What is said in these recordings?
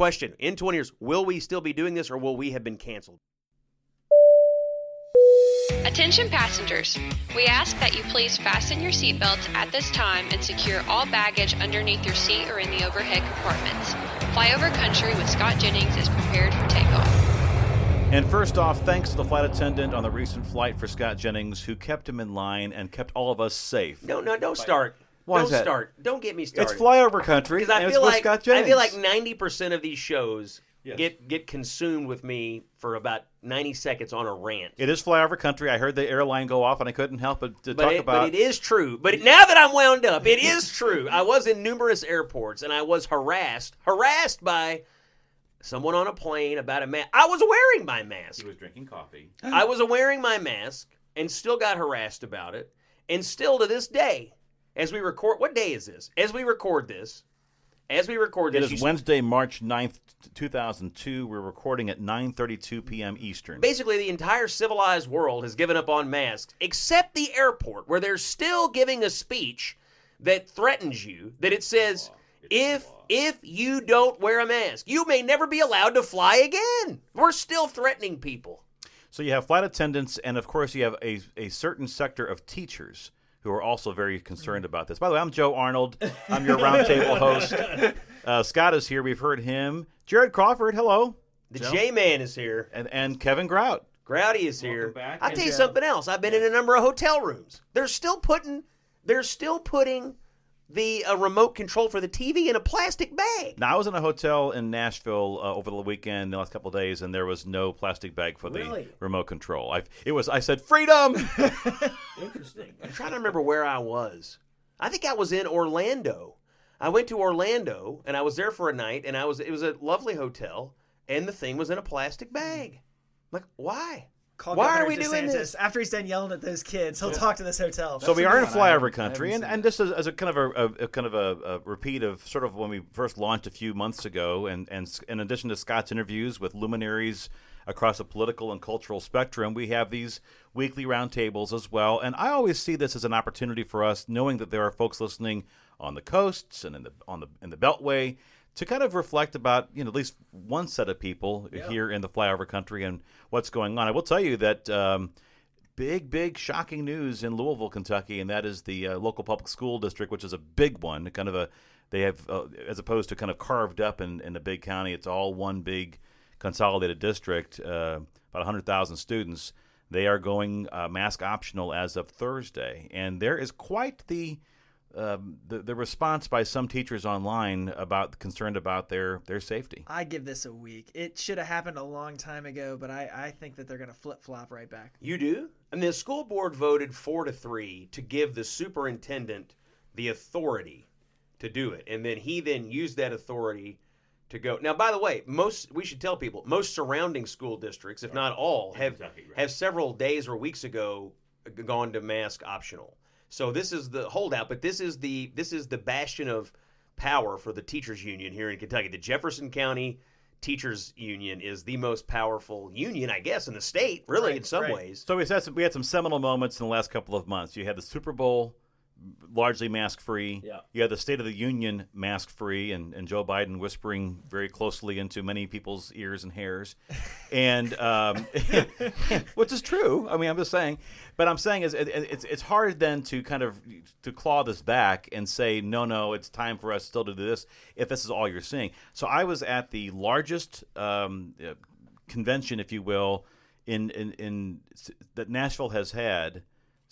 question in 20 years, will we still be doing this or will we have been canceled? Attention passengers, we ask that you please fasten your seatbelts at this time and secure all baggage underneath your seat or in the overhead compartments. Flyover Country with Scott Jennings is prepared for takeoff. And first off, thanks to the flight attendant on the recent flight for Scott Jennings, who kept him in line and kept all of us safe. No, no, don't start. Why don't is that? start. Don't get me started. It's flyover country. Because I and feel it's like Scott I feel like ninety percent of these shows Yes. get get consumed with me for about ninety seconds on a rant. it is flyover country. I heard the airline go off, and I couldn't help but to But talk it, about. but it is true. But now that I'm wound up, it is true. I was in numerous airports and I was harassed, harassed by someone on a plane about a mask. I was wearing my mask. He was drinking coffee. I was wearing my mask and still got harassed about it. And still to this day, as we record, what day is this? As we record this, as we record this, is you- Wednesday, March 9th, 2002. We're recording at 9:32 p.m. Eastern. basically the entire civilized world has given up on masks, except the airport, where they're still giving a speech that threatens you. That it says, if if you don't wear a mask, you may never be allowed to fly again. We're still threatening people. So you have flight attendants, and of course you have a, a certain sector of teachers who are also very concerned about this. By the way, I'm Joe Arnold. I'm your roundtable host. Uh, Scott is here. We've heard him. Jared Crawford, hello, The J Man is here. and and Kevin Grout. Grouty is here. back. I'll tell you something else. I've been in a number of hotel rooms. They're still putting they're still putting the uh, remote control for the TV in a plastic bag. Now I was in a hotel in Nashville uh, over the weekend, the last couple of days, and there was no plastic bag for Really? the remote control. I it was I said freedom. Interesting. I'm trying to remember where I was. I think I was in Orlando. I went to Orlando and I was there for a night and I was it was a lovely hotel and the thing was in a plastic bag. Like, why? Call Why Governor are we doing this? After he's done yelling at those kids, he'll talk to this hotel. So we are in what flyover country, and, and just as, as a kind of a, a, a kind of a, a repeat of sort of when we first launched a few months ago, and, and in addition to Scott's interviews with luminaries across the political and cultural spectrum, we have these weekly roundtables as well. And I always see this as an opportunity for us, knowing that there are folks listening on the coasts and in the on the in the Beltway. To kind of reflect about, you know, at least one set of people here in the flyover country and what's going on. I will tell you that um, big, big, shocking news in Louisville, Kentucky, and that is the uh, local public school district, which is a big one. Kind of a, they have, uh, as opposed to kind of carved up in, in a big county, it's all one big consolidated district, uh, about 100,000 students. They are going uh, mask optional as of Thursday, and there is quite the um, the, the response by some teachers online about concerned about their their safety. I give this a week. It should have happened a long time ago, but I, I think that they're going to flip flop right back. You do? And the school board voted four to three to give the superintendent the authority to do it. And then he then used that authority to go. Now, by the way, most we should tell people most surrounding school districts, if not all, have Kentucky, right. have several days or weeks ago gone to mask optional. So this is the holdout, but this is the this is the bastion of power for the teachers union here in Kentucky. The Jefferson County Teachers Union is the most powerful union, I guess, in the state, really, Right, in some right. ways. So we had some, we had some seminal moments in the last couple of months. You had the Super Bowl, largely mask free. Yeah. You had the State of the Union mask free, and, and Joe Biden whispering very closely into many people's ears and hairs, and um, which is true. I mean, I'm just saying, but I'm saying is it, it- it's it's hard then to kind of to claw this back and say no, no, it's time for us still to do this if this is all you're seeing. So I was at the largest um, uh, convention, if you will, in in, in that Nashville has had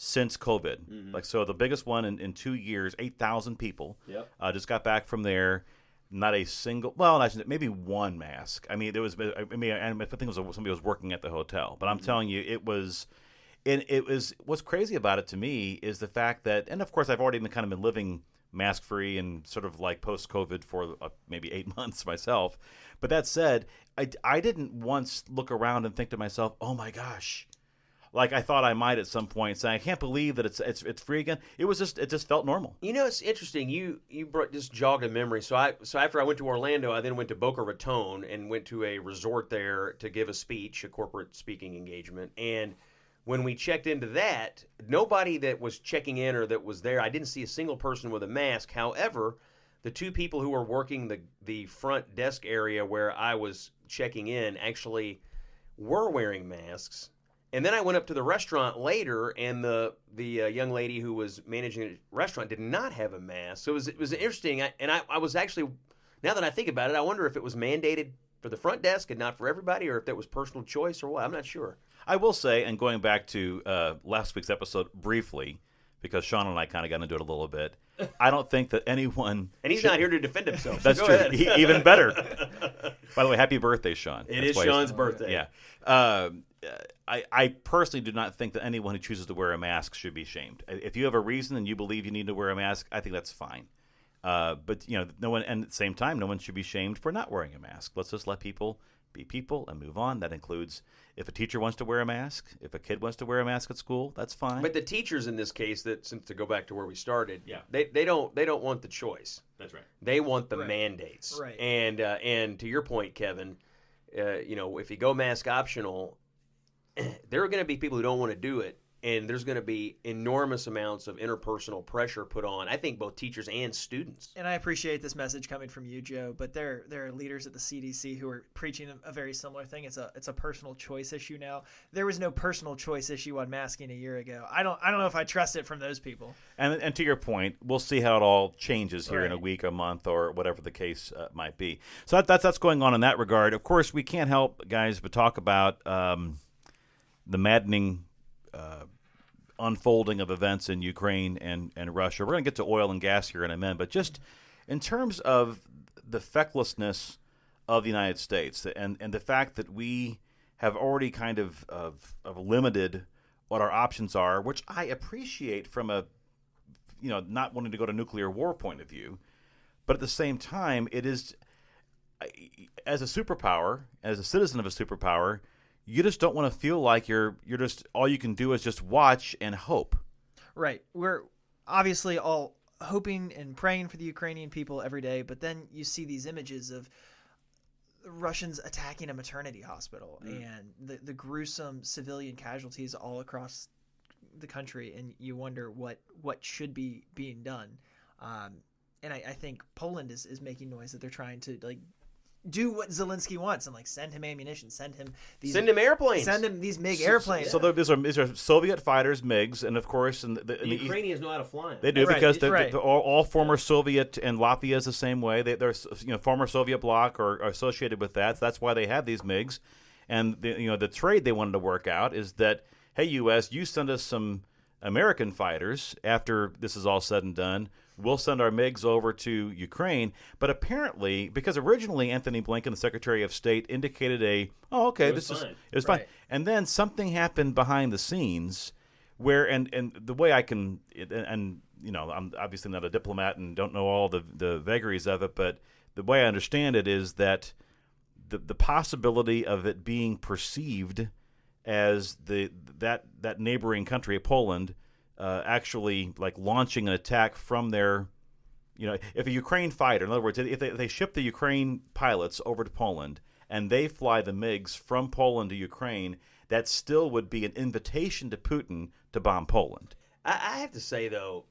since COVID. Like so, the biggest one in, in two years, eight thousand people. Yep. Uh, just got back from there. Not a single. Well, maybe one mask. I mean, there was. I mean, I think it was somebody was working at the hotel. But I'm telling you, it was. And it was what's crazy about it to me is the fact that, and of course, I've already been kind of been living mask free and sort of like post COVID for uh, maybe eight months myself. But that said, I, I didn't once look around and think to myself, oh my gosh, like I thought I might at some point, saying I can't believe that it's it's it's free again. It was just it just felt normal. You know, it's interesting. You you brought just jogged a memory. So I so after I went to Orlando, I then went to Boca Raton and went to a resort there to give a speech, a corporate speaking engagement. And when we checked into that, nobody that was checking in or that was there, I didn't see a single person with a mask. However, the two people who were working the the front desk area where I was checking in actually were wearing masks. And then I went up to the restaurant later, and the the uh, young lady who was managing the restaurant did not have a mask. So it was it was interesting. I, and I, I was actually, now that I think about it, I wonder if it was mandated for the front desk and not for everybody, or if that was personal choice or what. I'm not sure. I will say, and going back to uh, last week's episode briefly, because Sean and I kind of got into it a little bit. I don't think that anyone. And he's should- not here to defend himself. so That's go true. ahead. E- Even better. By the way, happy birthday, Sean. It That's is Sean's birthday. Yeah. Um, I, I personally do not think that anyone who chooses to wear a mask should be shamed. If you have a reason and you believe you need to wear a mask, I think that's fine. Uh, but you know, no one, and at the same time, no one should be shamed for not wearing a mask. Let's just let people be people and move on. That includes if a teacher wants to wear a mask, if a kid wants to wear a mask at school, that's fine. But the teachers in this case, that since to go back to where we started, Yeah. they, they don't they don't want the choice. that's right. They want the Right. mandates. Right. And uh, and to your point, Kevin, uh, you know, if you go mask optional, there are going to be people who don't want to do it, and there's going to be enormous amounts of interpersonal pressure put on. I think both teachers and students. And I appreciate this message coming from you, Joe. But there, there are leaders at the CDC who are preaching a, a very similar thing. It's a, it's a personal choice issue now. There was no personal choice issue on masking a year ago. I don't, I don't know if I trust it from those people. And, and to your point, we'll see how it all changes here in a week, a month, or whatever the case uh, might be. So that, that's that's going on in that regard. Of course, we can't help, guys, but talk about um, the maddening uh, unfolding of events in Ukraine and, and Russia. We're going to get to oil and gas here in a minute, but just in terms of the fecklessness of the United States and, and the fact that we have already kind of, of, of limited what our options are, which I appreciate from a you know not wanting to go to nuclear war point of view, but at the same time, it is as a superpower, as a citizen of a superpower, you just don't want to feel like you're you're just all you can do is just watch and hope. Right. We're obviously all hoping and praying for the Ukrainian people every day, but then you see these images of Russians attacking a maternity hospital and the, the gruesome civilian casualties all across the country, and you wonder what what should be being done. Um, and I, I think Poland is, is making noise that they're trying to like do what Zelensky wants and like send him ammunition, send him these Send him airplanes. send him these MiG airplanes. So there- these are these are Soviet fighters, MiGs, and of course, and the, the, the in East- Ukrainians know how to fly them. They do Right, because the, right. the, all, all former Soviet and Latvia is the same way. They, they're you know former Soviet bloc or are associated with that. So that's why they have these MiGs. And the, you know the trade they wanted to work out is that hey U.S. you send us some American fighters after this is all said and done. We'll send our MiGs over to Ukraine. But apparently, because originally Antony Blinken, the Secretary of State, indicated a oh okay this is it was fine. And then something happened behind the scenes where and and the way I can and, and you know I'm obviously not a diplomat and don't know all the the vagaries of it, but the way I understand it is that the the possibility of it being perceived as the that that neighboring country, Poland, uh, actually like launching an attack from their you know, if a Ukraine fighter, in other words, if they, if they ship the Ukraine pilots over to Poland and they fly the MiGs from Poland to Ukraine, that still would be an invitation to Putin to bomb Poland. I, I have to say though,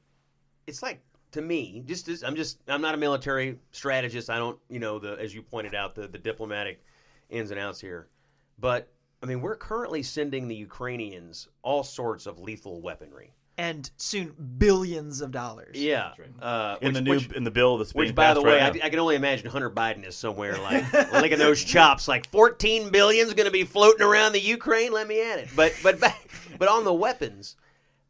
it's like to me, just as, I'm just I'm not a military strategist. I don't you know the as you pointed out the the diplomatic ins and outs here, but I mean we're currently sending the Ukrainians all sorts of lethal weaponry. And soon billions of dollars. Yeah, uh, In which- the new which- in the bill that's being Which, by the way, right I. I can only imagine Hunter Biden is somewhere like licking those chops. Like 14 billion is going to be floating around the Ukraine. Let me at it. But but back, but on the weapons,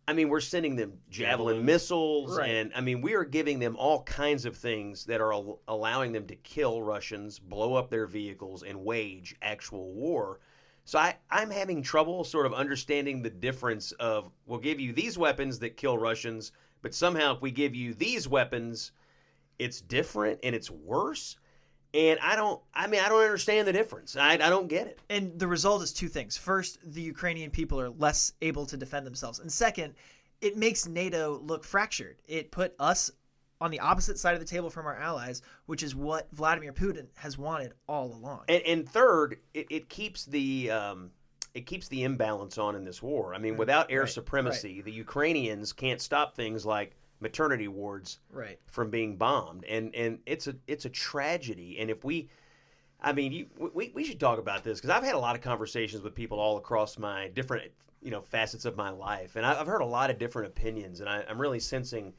I mean, we're sending them javelin Javelins. missiles, Right. and I mean, we are giving them all kinds of things that are al- allowing them to kill Russians, blow up their vehicles, and wage actual war. So I, I'm having trouble sort of understanding the difference of we'll give you these weapons that kill Russians, but somehow if we give you these weapons, it's different and it's worse. And I don't, I mean, I don't understand the difference. I, I don't get it. And the result is two things. First, the Ukrainian people are less able to defend themselves. And second, it makes NATO look fractured. It put us on the opposite side of the table from our allies, which is what Vladimir Putin has wanted all along. And, and third, it, it keeps the um, it keeps the imbalance on in this war. I mean, without air right, supremacy, the Ukrainians can't stop things like maternity wards Right. from being bombed, and and it's a it's a tragedy. And if we, I mean, you, we we should talk about this because I've had a lot of conversations with people all across my different you know facets of my life, and I've heard a lot of different opinions, and I, I'm really sensing,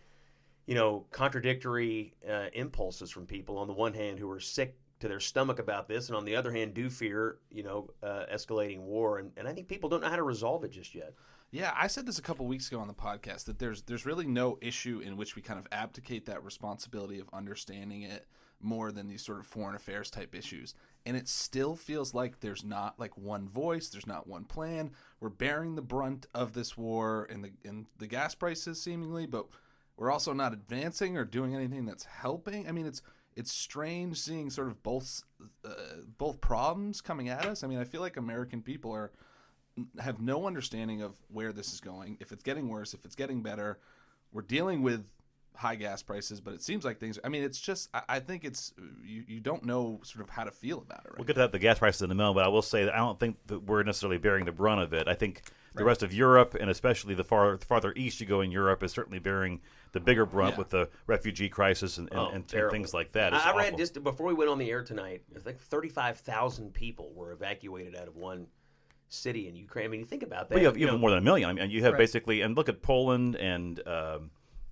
you know, contradictory uh, impulses from people. On the one hand, who are sick to their stomach about this, and on the other hand, do fear you know uh, escalating war, and, and I think people don't know how to resolve it just yet. Yeah, I said this a couple weeks ago on the podcast that there's there's really no issue in which we kind of abdicate that responsibility of understanding it more than these sort of foreign affairs type issues. And it still feels like there's not like one voice, there's not one plan. We're bearing the brunt of this war and the in the gas prices seemingly, but we're also not advancing or doing anything that's helping. I mean, it's it's strange seeing sort of both uh, both problems coming at us. I mean, I feel like American people are have no understanding of where this is going. If it's getting worse, if it's getting better, we're dealing with high gas prices, but it seems like things. I mean, it's just. I, I think it's you. You don't know sort of how to feel about it. Right We'll get to that, the gas prices in a moment, but I will say that I don't think that we're necessarily bearing the brunt of it. I think the rest of Europe, and especially the far farther east you go in Europe, is certainly bearing the bigger brunt Yeah. with the refugee crisis and, and, Oh, and, things like that. It's I, read just before we went on the air tonight. I think thirty-five thousand people were evacuated out of one city in Ukraine. I mean, you think about that. Well, you have you even know, more than a million. I mean, you have Right. basically, and look at Poland and um,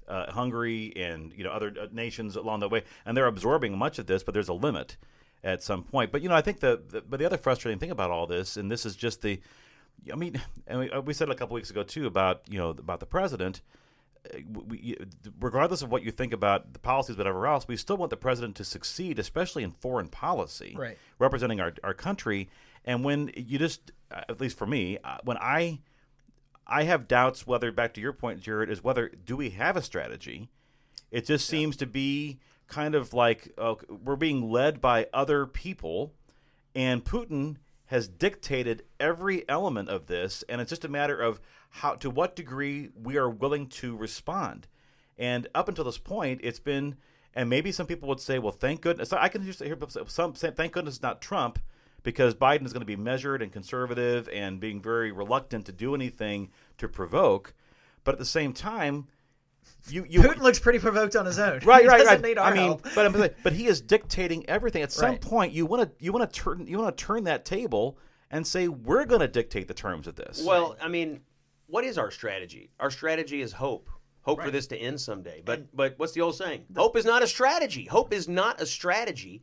uh, Hungary and you know other uh, nations along the way, and they're absorbing much of this, but there's a limit at some point. But you know, I think the, the but the other frustrating thing about all this, and this is just the, I mean, and we, uh, we said a couple weeks ago too about you know about the president. Uh, We, regardless of what you think about the policies, whatever else, we still want the president to succeed, especially in foreign policy, Right. representing our, our country. And when you just, uh, at least for me, when I I have doubts whether, back to your point, Jared, is whether do we have a strategy? It just seems to be kind of like uh, we're being led by other people, and Putin has dictated every element of this, and it's just a matter of how to what degree we are willing to respond. And up until this point, it's been, and maybe some people would say, well, thank goodness. I can just hear some say, thank goodness it's not Trump because Biden is going to be measured and conservative and being very reluctant to do anything to provoke. But at the same time, you you Putin looks pretty provoked on his own. right he right doesn't right. need our I mean, help. but I'm saying- but he is dictating everything. At some Right. point, you want to you want to turn you want to turn that table and say we're going to dictate the terms of this. Well, I mean, what is our strategy? Our strategy is hope. Hope for this to end someday. But but what's the old saying? Hope is not a strategy. Hope is not a strategy.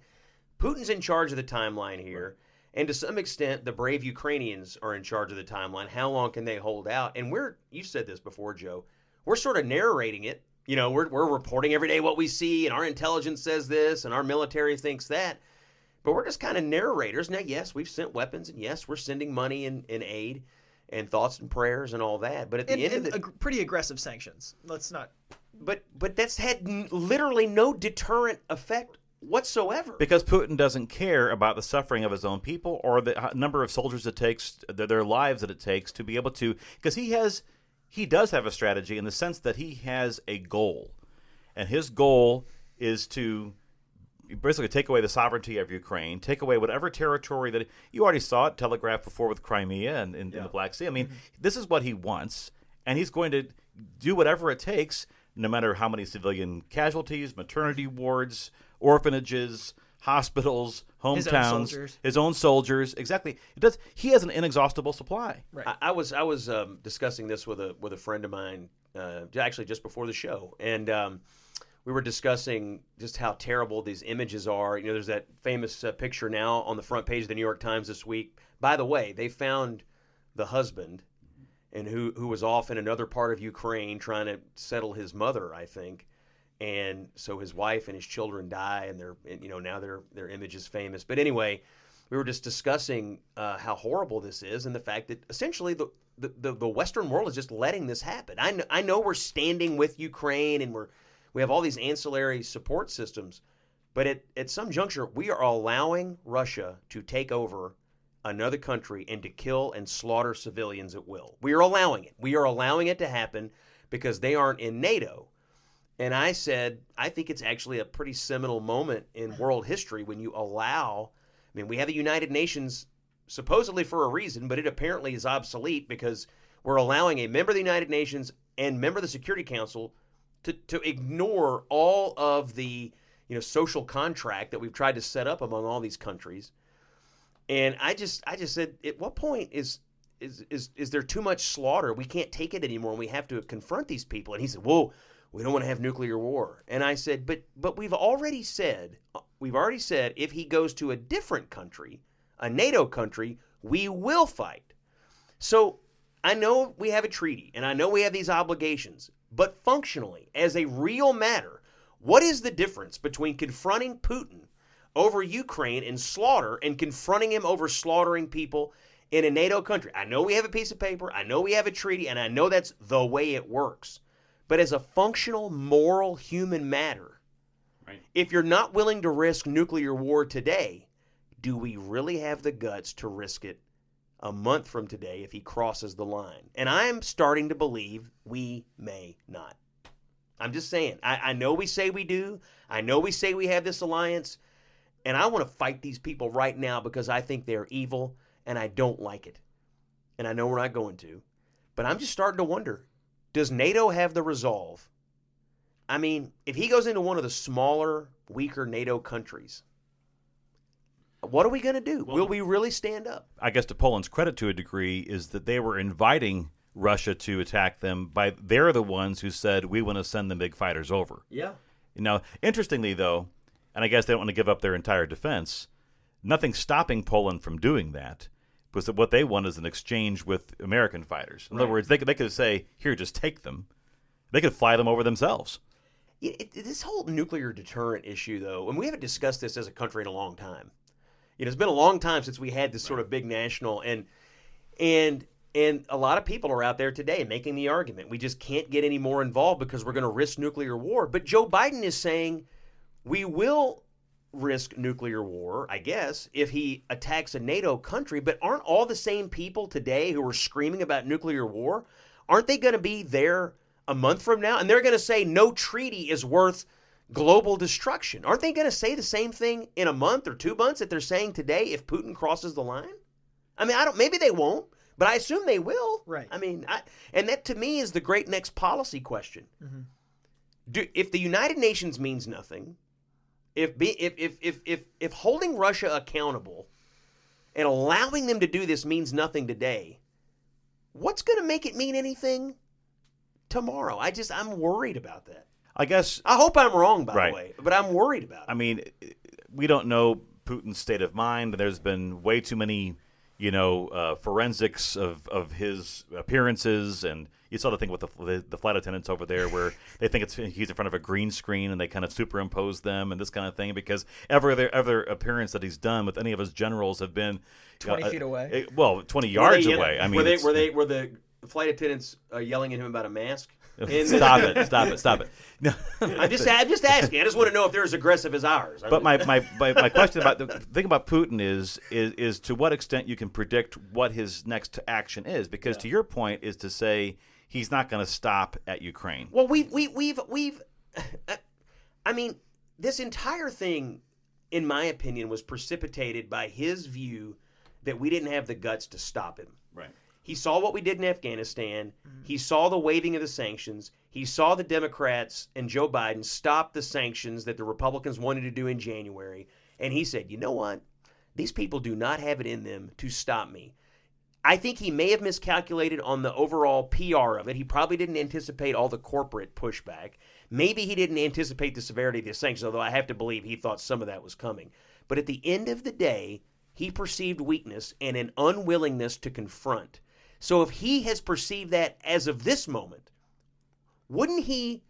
Putin's in charge of the timeline here. And to some extent, the brave Ukrainians are in charge of the timeline. How long can they hold out? And we're, you said this before, Joe, we're sort of narrating it. You know, we're, we're reporting every day what we see, and our intelligence says this, and our military thinks that. But we're just kind of narrators. Now, yes, we've sent weapons, and yes, we're sending money and, and aid and thoughts and prayers and all that. But at the and, end and of the, ag- pretty aggressive sanctions. Let's not. but but that's had n- literally no deterrent effect whatsoever. because Putin doesn't care about the suffering of his own people or the number of soldiers it takes, their their lives that it takes to be able to, because he has, he does have a strategy in the sense that he has a goal, and his goal is to basically take away the sovereignty of Ukraine, take away whatever territory that you already saw it telegraphed before with Crimea and in, in the Black Sea. I mean, mm-hmm. this is what he wants, and he's going to do whatever it takes, no matter how many civilian casualties, maternity wards, orphanages, hospitals, His own hometowns, soldiers. his own soldiers. Exactly. It does. He has an inexhaustible supply. Right. I, I was I was um, discussing this with a with a friend of mine uh, actually just before the show, and um, we were discussing just how terrible these images are. You know, there's that famous uh, picture now on the front page of the New York Times this week. By the way, they found the husband, and who who was off in another part of Ukraine trying to settle his mother, I think. And so his wife and his children die, and they're and, you know now their their image is famous. But anyway, we were just discussing uh, how horrible this is and the fact that essentially the, the, the, Western world is just letting this happen. I know, I know we're standing with Ukraine and we're we have all these ancillary support systems, but at, at some juncture we are allowing Russia to take over another country and to kill and slaughter civilians at will. We are allowing it. We are allowing it to happen because they aren't in NATO. And I said, I think it's actually a pretty seminal moment in world history when you allow. I mean, we have the United Nations supposedly for a reason, but it apparently is obsolete because we're allowing a member of the United Nations and member of the Security Council to, to ignore all of the you know social contract that we've tried to set up among all these countries. And I just I just said, at what point is is is is there too much slaughter? We can't take it anymore, and we have to confront these people. And he said, "Whoa, we don't want to have nuclear war." And I said, "But but we've already said uh, we've already said if he goes to a different country, a NATO country, we will fight." So I know we have a treaty, and I know we have these obligations, but functionally, as a real matter, what is the difference between confronting Putin over Ukraine and slaughter and confronting him over slaughtering people in a NATO country? I know we have a piece of paper, I know we have a treaty, and I know that's the way it works. But as a functional, moral, human matter, Right. if you're not willing to risk nuclear war today, do we really have the guts to risk it a month from today if he crosses the line? And I'm starting to believe we may not. I'm just saying. I, I know we say we do. I know we say we have this alliance. And I want to fight these people right now because I think they're evil and I don't like it. And I know we're not going to. But I'm just starting to wonder does NATO have the resolve? I mean, if he goes into one of the smaller, weaker NATO countries, what are we going to do? Will we really stand up? I guess to Poland's credit to a degree is that they were inviting Russia to attack them by they're the ones who said we want to send the big fighters over. Yeah. Now, interestingly though, and I guess they don't want to give up their entire defense, nothing stopping Poland from doing that was that what they want is an exchange with American fighters. In other words, they could they could say, "Here, just take them." They could fly them over themselves. It, it, this whole nuclear deterrent issue, though, and we haven't discussed this as a country in a long time. You know, it's been a long time since we had this sort of big national and and and a lot of people are out there today making the argument we just can't get any more involved because we're going to risk nuclear war. But Joe Biden is saying we will risk nuclear war, I guess, if he attacks a NATO country. But aren't all the same people today who are screaming about nuclear war? Aren't they going to be there a month from now? And they're going to say no treaty is worth global destruction. Aren't they going to say the same thing in a month or two months that they're saying today if Putin crosses the line? I mean, I don't. Maybe they won't, but I assume they will. Right. I mean, I, and that to me is the great next policy question. Mm-hmm. Do, if the United Nations means nothing, if, be, if, if if if if holding Russia accountable and allowing them to do this means nothing today, what's going to make it mean anything tomorrow? I just I'm worried about that. I guess I hope I'm wrong, by Right. the way, but I'm worried about it. I mean, we don't know Putin's state of mind. There's been way too many, you know, uh, forensics of, of his appearances, and you saw the thing with the, the the flight attendants over there, where they think it's he's in front of a green screen, and they kind of superimpose them and this kind of thing, because every other other appearance that he's done with any of his generals have been 20 uh, feet away. eh, well, twenty Were yards they, you away. I mean, were they were they were the flight attendants uh, yelling at him about a mask? Stop it! Stop it! Stop it! No. I'm just I'm just asking. I just want to know if they're as aggressive as ours. But my, my, my, my question about the thing about Putin is, is is to what extent you can predict what his next action is because to your point is to say he's not going to stop at Ukraine. Well, we've we, we've we've. Uh, I mean, this entire thing, in my opinion, was precipitated by his view that we didn't have the guts to stop him. Right. He saw what we did in Afghanistan. Mm-hmm. He saw the waiving of the sanctions. He saw the Democrats and Joe Biden stop the sanctions that the Republicans wanted to do in January. And he said, you know what? These people do not have it in them to stop me. I think he may have miscalculated on the overall PR of it. He probably didn't anticipate all the corporate pushback. Maybe he didn't anticipate the severity of the sanctions, although I have to believe he thought some of that was coming. But at the end of the day, he perceived weakness and an unwillingness to confront. So if he has perceived that as of this moment, wouldn't he?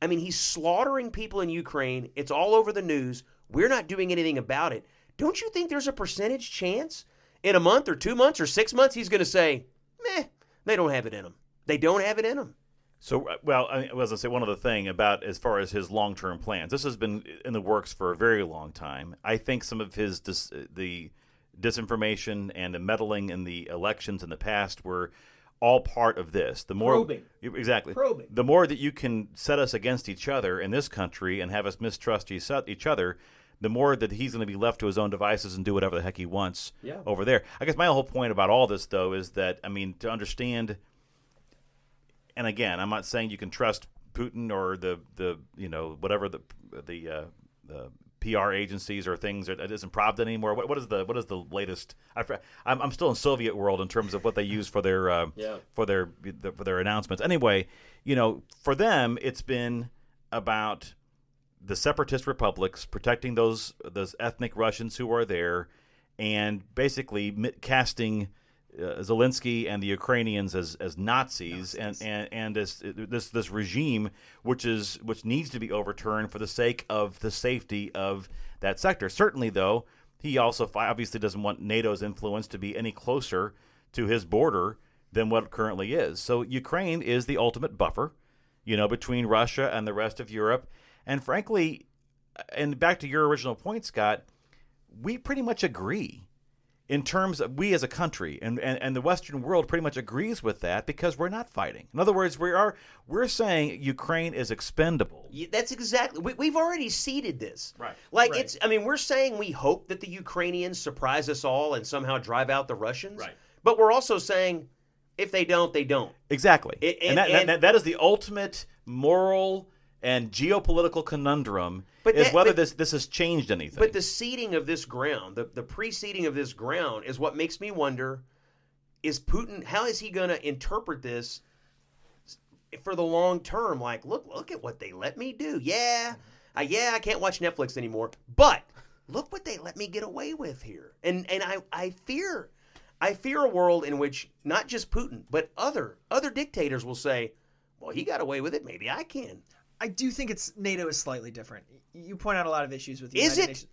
I mean, he's slaughtering people in Ukraine. It's all over the news. We're not doing anything about it. Don't you think there's a percentage chance in a month or two months or six months he's going to say, meh, they don't have it in them. They don't have it in them. So, uh, well, I I was to say one other thing about as far as his long term plans. This has been in the works for a very long time. I think some of his the disinformation and the meddling in the elections in the past were all part of this. The more Probing. exactly Probing. the more that you can set us against each other in this country and have us mistrust each other. The more that he's going to be left to his own devices and do whatever the heck he wants Yeah. over there. I guess my whole point about all this, though, is that I mean to understand and again, I'm not saying you can trust Putin or the the you know whatever the the uh, the PR agencies or things that isn't Pravda anymore. What, what is the what is the latest? I, I'm, I'm still in Soviet world in terms of what they use for their uh, Yeah. for their for their announcements. Anyway, you know, for them, it's been about the separatist republics protecting those those ethnic Russians who are there, and basically casting uh, Zelensky and the Ukrainians as as Nazis, and and and as this this regime which is which needs to be overturned for the sake of the safety of that sector. Certainly, though, he also obviously doesn't want NATO's influence to be any closer to his border than what it currently is. So Ukraine is the ultimate buffer, you know, between Russia and the rest of Europe. And frankly, and back to your original point, Scott, we pretty much agree in terms of we as a country and, and, and the Western world pretty much agrees with that because we're not fighting. In other words, we are we're saying Ukraine is expendable. Yeah, That's exactly. We, we've already ceded this. Right. Like Right. it's. I mean, we're saying we hope that the Ukrainians surprise us all and somehow drive out the Russians. Right. But we're also saying, if they don't, they don't. Exactly. It- and, and- that, and- that, that is the ultimate moral and geopolitical conundrum But is that- whether but- this this has changed anything. But the ceding of this ground, the the preceding of this ground, is what makes me wonder: Is Putin? How is he going to interpret this for the long term? Like, look, look at what they let me do. Yeah, I, yeah, I can't watch Netflix anymore. But look what they let me get away with here. And and I I fear, I fear a world in which not just Putin, but other other dictators will say, well, he got away with it. Maybe I can. I do think it's NATO is slightly different. You point out a lot of issues with the Is United it? Nations.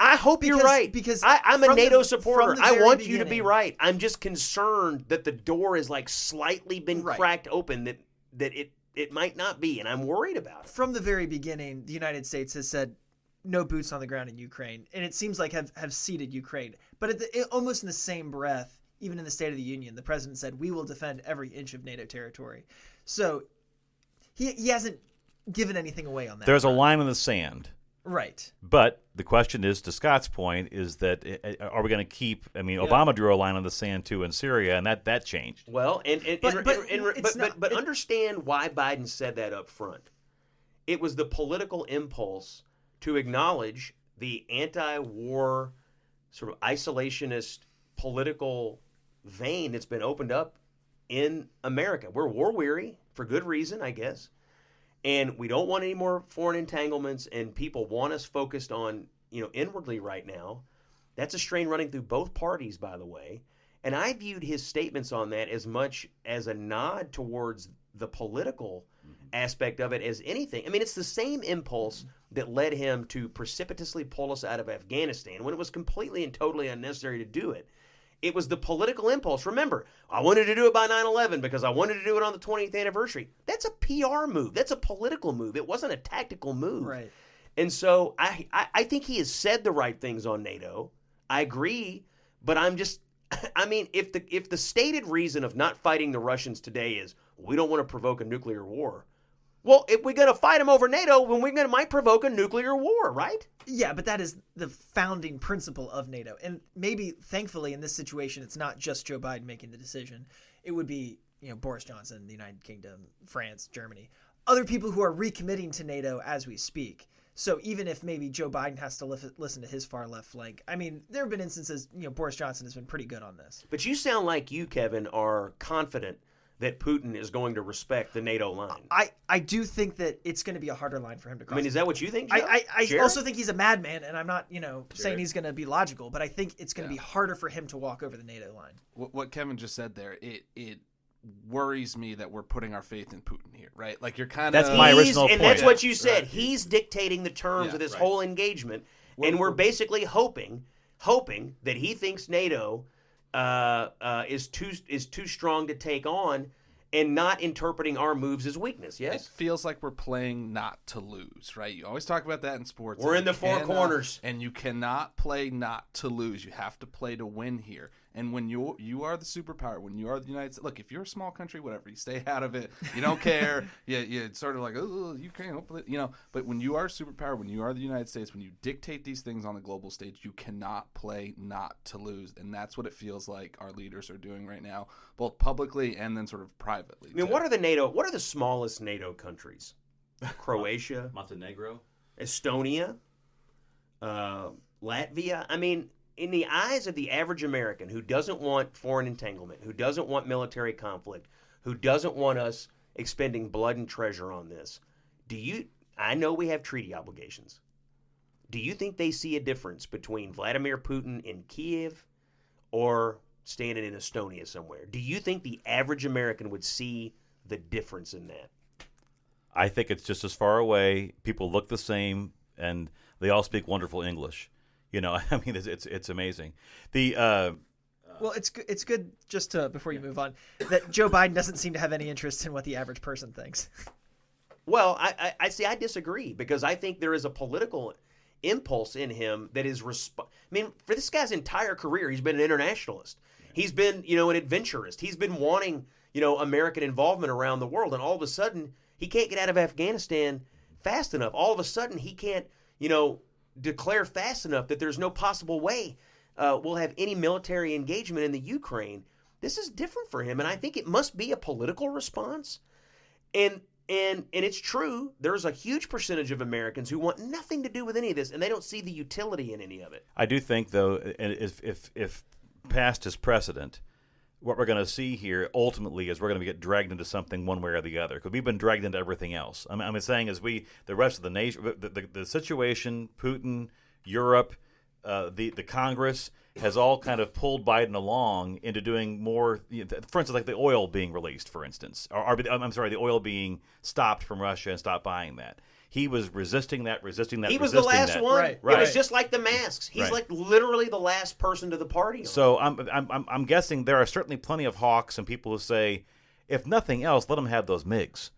I hope you're right because I, I'm a from the- NATO supporter. I want you to be right. I'm just concerned that the door is like slightly been Right. cracked open that that it it might not be, and I'm worried about it. From the very beginning, the United States has said no boots on the ground in Ukraine, and it seems like have have ceded Ukraine. But at the, it, almost in the same breath, even in the State of the Union, the president said we will defend every inch of NATO territory. So he he hasn't given anything away on that. There's a line in the sand. right. But the question is, to Scott's point, is that uh, are we going to keep? I mean, Obama drew a line on the sand too in Syria, and that that changed. Well, and and, But- and, but and- and- but, not- but but it- understand why Biden said that up front. It was the political impulse to acknowledge the anti-war sort of isolationist political vein that's been opened up in America. We're war weary for good reason, I guess. And we don't want any more foreign entanglements and people want us focused on, you know, inwardly right now. That's a strain running through both parties, by the way. And I viewed his statements on that as much as a nod towards the political mm-hmm. aspect of it as anything. I mean, it's the same impulse mm-hmm. that led him to precipitously pull us out of Afghanistan when it was completely and totally unnecessary to do it. It was the political impulse. Remember, I wanted to do it by 9 11 because I wanted to do it on the 20th anniversary. That's a PR move. That's a political move. It wasn't a tactical move. Right. And so I, I, I think he has said the right things on NATO. I agree, but I'm just I mean, if the if the stated reason of not fighting the Russians today is we don't want to provoke a nuclear war, well, if we're going to fight them over NATO, then we're going to might provoke a nuclear war, right? Yeah, but that is the founding principle of NATO. And maybe, thankfully, in this situation, it's not just Joe Biden making the decision. It would be, you know, Boris Johnson, the United Kingdom, France, Germany, other people who are recommitting to NATO as we speak. So even if maybe Joe Biden has to lif- listen to his far left flank, I mean, there have been instances, you know, Boris Johnson has been pretty good on this. But you sound like you, Kevin, are confident that Putin is going to respect the NATO line. I, I do think that it's going to be a harder line for him to cross. I mean, is that what you think? Joe? I, I, I Jared? also think he's a madman, and I'm not, you know, saying he's going to be logical, but I think it's going to be harder for him to walk over the NATO line. what, what Kevin just said there, it it worries me that we're putting our faith in Putin here, right? Like you're kind of That's my He's- original and point. that's what you Right. said. He's dictating the terms Yeah, of this right. whole engagement, We're- and we're we're- basically hoping, hoping that he thinks NATO uh, uh, is too is too strong to take on, and not interpreting our moves as weakness. It Yes, feels like we're playing not to lose, right? You always talk about that in sports. We're in the four cannot- corners. and you cannot play not to lose. You have to play to win here. And when you you are the superpower, when you are the United States, look, if you're a small country, whatever, you stay out of it. You don't care. you you sort of like oh Ukraine, hopefully, you know. But when you are a superpower, when you are the United States, when you dictate these things on the global stage, you cannot play not to lose, and that's what it feels like our leaders are doing right now, both publicly and then sort of privately. I mean, too. what are the NATO? What are the smallest NATO countries? Croatia, Montenegro. Estonia, uh, Latvia. I mean, in the eyes of the average American who doesn't want foreign entanglement, who doesn't want military conflict, who doesn't want us expending blood and treasure on this, do you? I know we have treaty obligations. Do you think they see a difference between Vladimir Putin in Kiev or standing in Estonia somewhere? Do you think the average American would see the difference in that? I think it's just as far away. People look the same, and they all speak wonderful English. You know, I mean, it's it's, it's amazing. The uh, Well, it's good. It's good just to before you move on that Joe Biden doesn't seem to have any interest in what the average person thinks. Well, I, I, I see. I disagree because I think there is a political impulse in him that is. Resp- I mean, for this guy's entire career, he's been an internationalist. He's been, you know, an adventurist. He's been wanting, you know, American involvement around the world, and all of a sudden, he can't get out of Afghanistan fast enough. All of a sudden, he can't, you know, declare fast enough that there's no possible way uh, we'll have any military engagement in the Ukraine. This is different for him, and I think it must be a political response. And and and it's true. There's a huge percentage of Americans who want nothing to do with any of this, and they don't see the utility in any of it. I do think, though, if if if past is precedent, what we're going to see here ultimately is we're going to get dragged into something one way or the other because we've been dragged into everything else. I'm, I'm saying as we the rest of the nation, the, the, the situation, Putin, Europe, uh, the the Congress has all kind of pulled Biden along into doing more. You know, for instance, like the oil being released, for instance, or, or I'm sorry, the oil being stopped from Russia and stopped buying that. He was resisting that, resisting that. He was the last that. one. Right, It was just like the masks. He's Right. like literally the last person to the party. on. So I'm, I'm I'm I'm guessing there are certainly plenty of hawks and people who say, if nothing else, let them have those MIGs.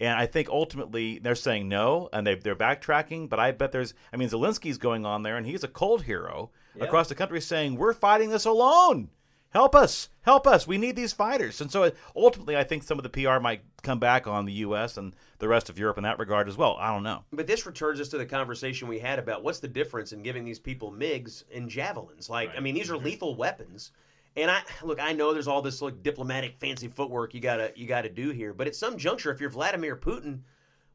And I think ultimately they're saying no, and they they're backtracking. But I bet there's, I mean, Zelensky's going on there, and he's a cold hero across the country saying, "We're fighting this alone. Help us, help us. We need these fighters." And so uh, ultimately, I think some of the PR might come back on the U.S. and the rest of Europe in that regard as well. I don't know. But this returns us to the conversation we had about what's the difference in giving these people MIGs and javelins. Like, I mean, these are mm-hmm. lethal weapons. And I look, I know there's all this like diplomatic fancy footwork you gotta you gotta do here, but at some juncture, if you're Vladimir Putin,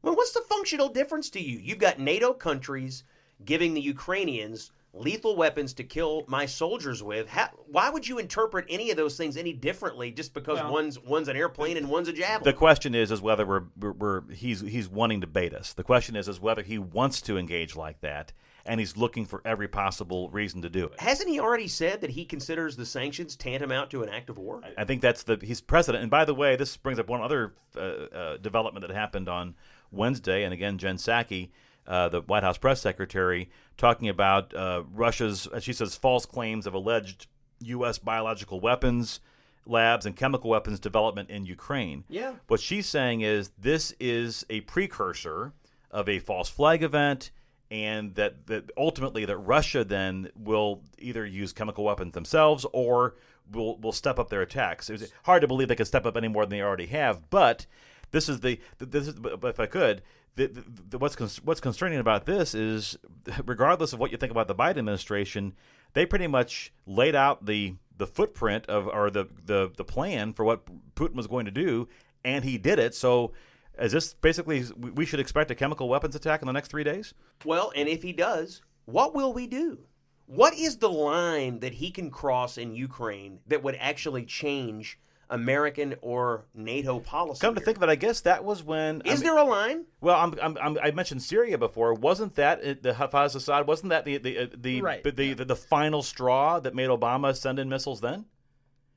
well, what's the functional difference to you? You've got NATO countries giving the Ukrainians lethal weapons to kill my soldiers with. How, why would you interpret any of those things any differently just because Well- one's one's an airplane and one's a javelin? The question is, is whether we're, we're, we're he's he's wanting to bait us. The question is, is whether he wants to engage like that, and he's looking for every possible reason to do it. Hasn't he already said that he considers the sanctions tantamount to an act of war? I think that's the he's president. And by the way, this brings up one other uh, uh, development that happened on Wednesday. And again, Jen Psaki, uh, the White House press secretary, talking about uh, Russia's, as she says, false claims of alleged U.S. biological weapons labs and chemical weapons development in Ukraine. Yeah. What she's saying is this is a precursor of a false flag event, and that, that ultimately that Russia then will either use chemical weapons themselves or will will step up their attacks. It's hard to believe they could step up any more than they already have, but this is the this is if I could. The, the, what's what's concerning about this is, regardless of what you think about the Biden administration, they pretty much laid out the the footprint of or the, the the plan for what Putin was going to do, and he did it. So, is this basically we should expect a chemical weapons attack in the next three days? Well, and if he does, what will we do? What is the line that he can cross in Ukraine that would actually change American or NATO policy? Come to here? think of it, I guess that was when. Is I is mean- there a line? Well, I'm, I'm, I'm, I mentioned Syria before. Wasn't that the Hafez Assad? Wasn't that the the uh, the, Right. the, the the final straw that made Obama send in missiles? Then,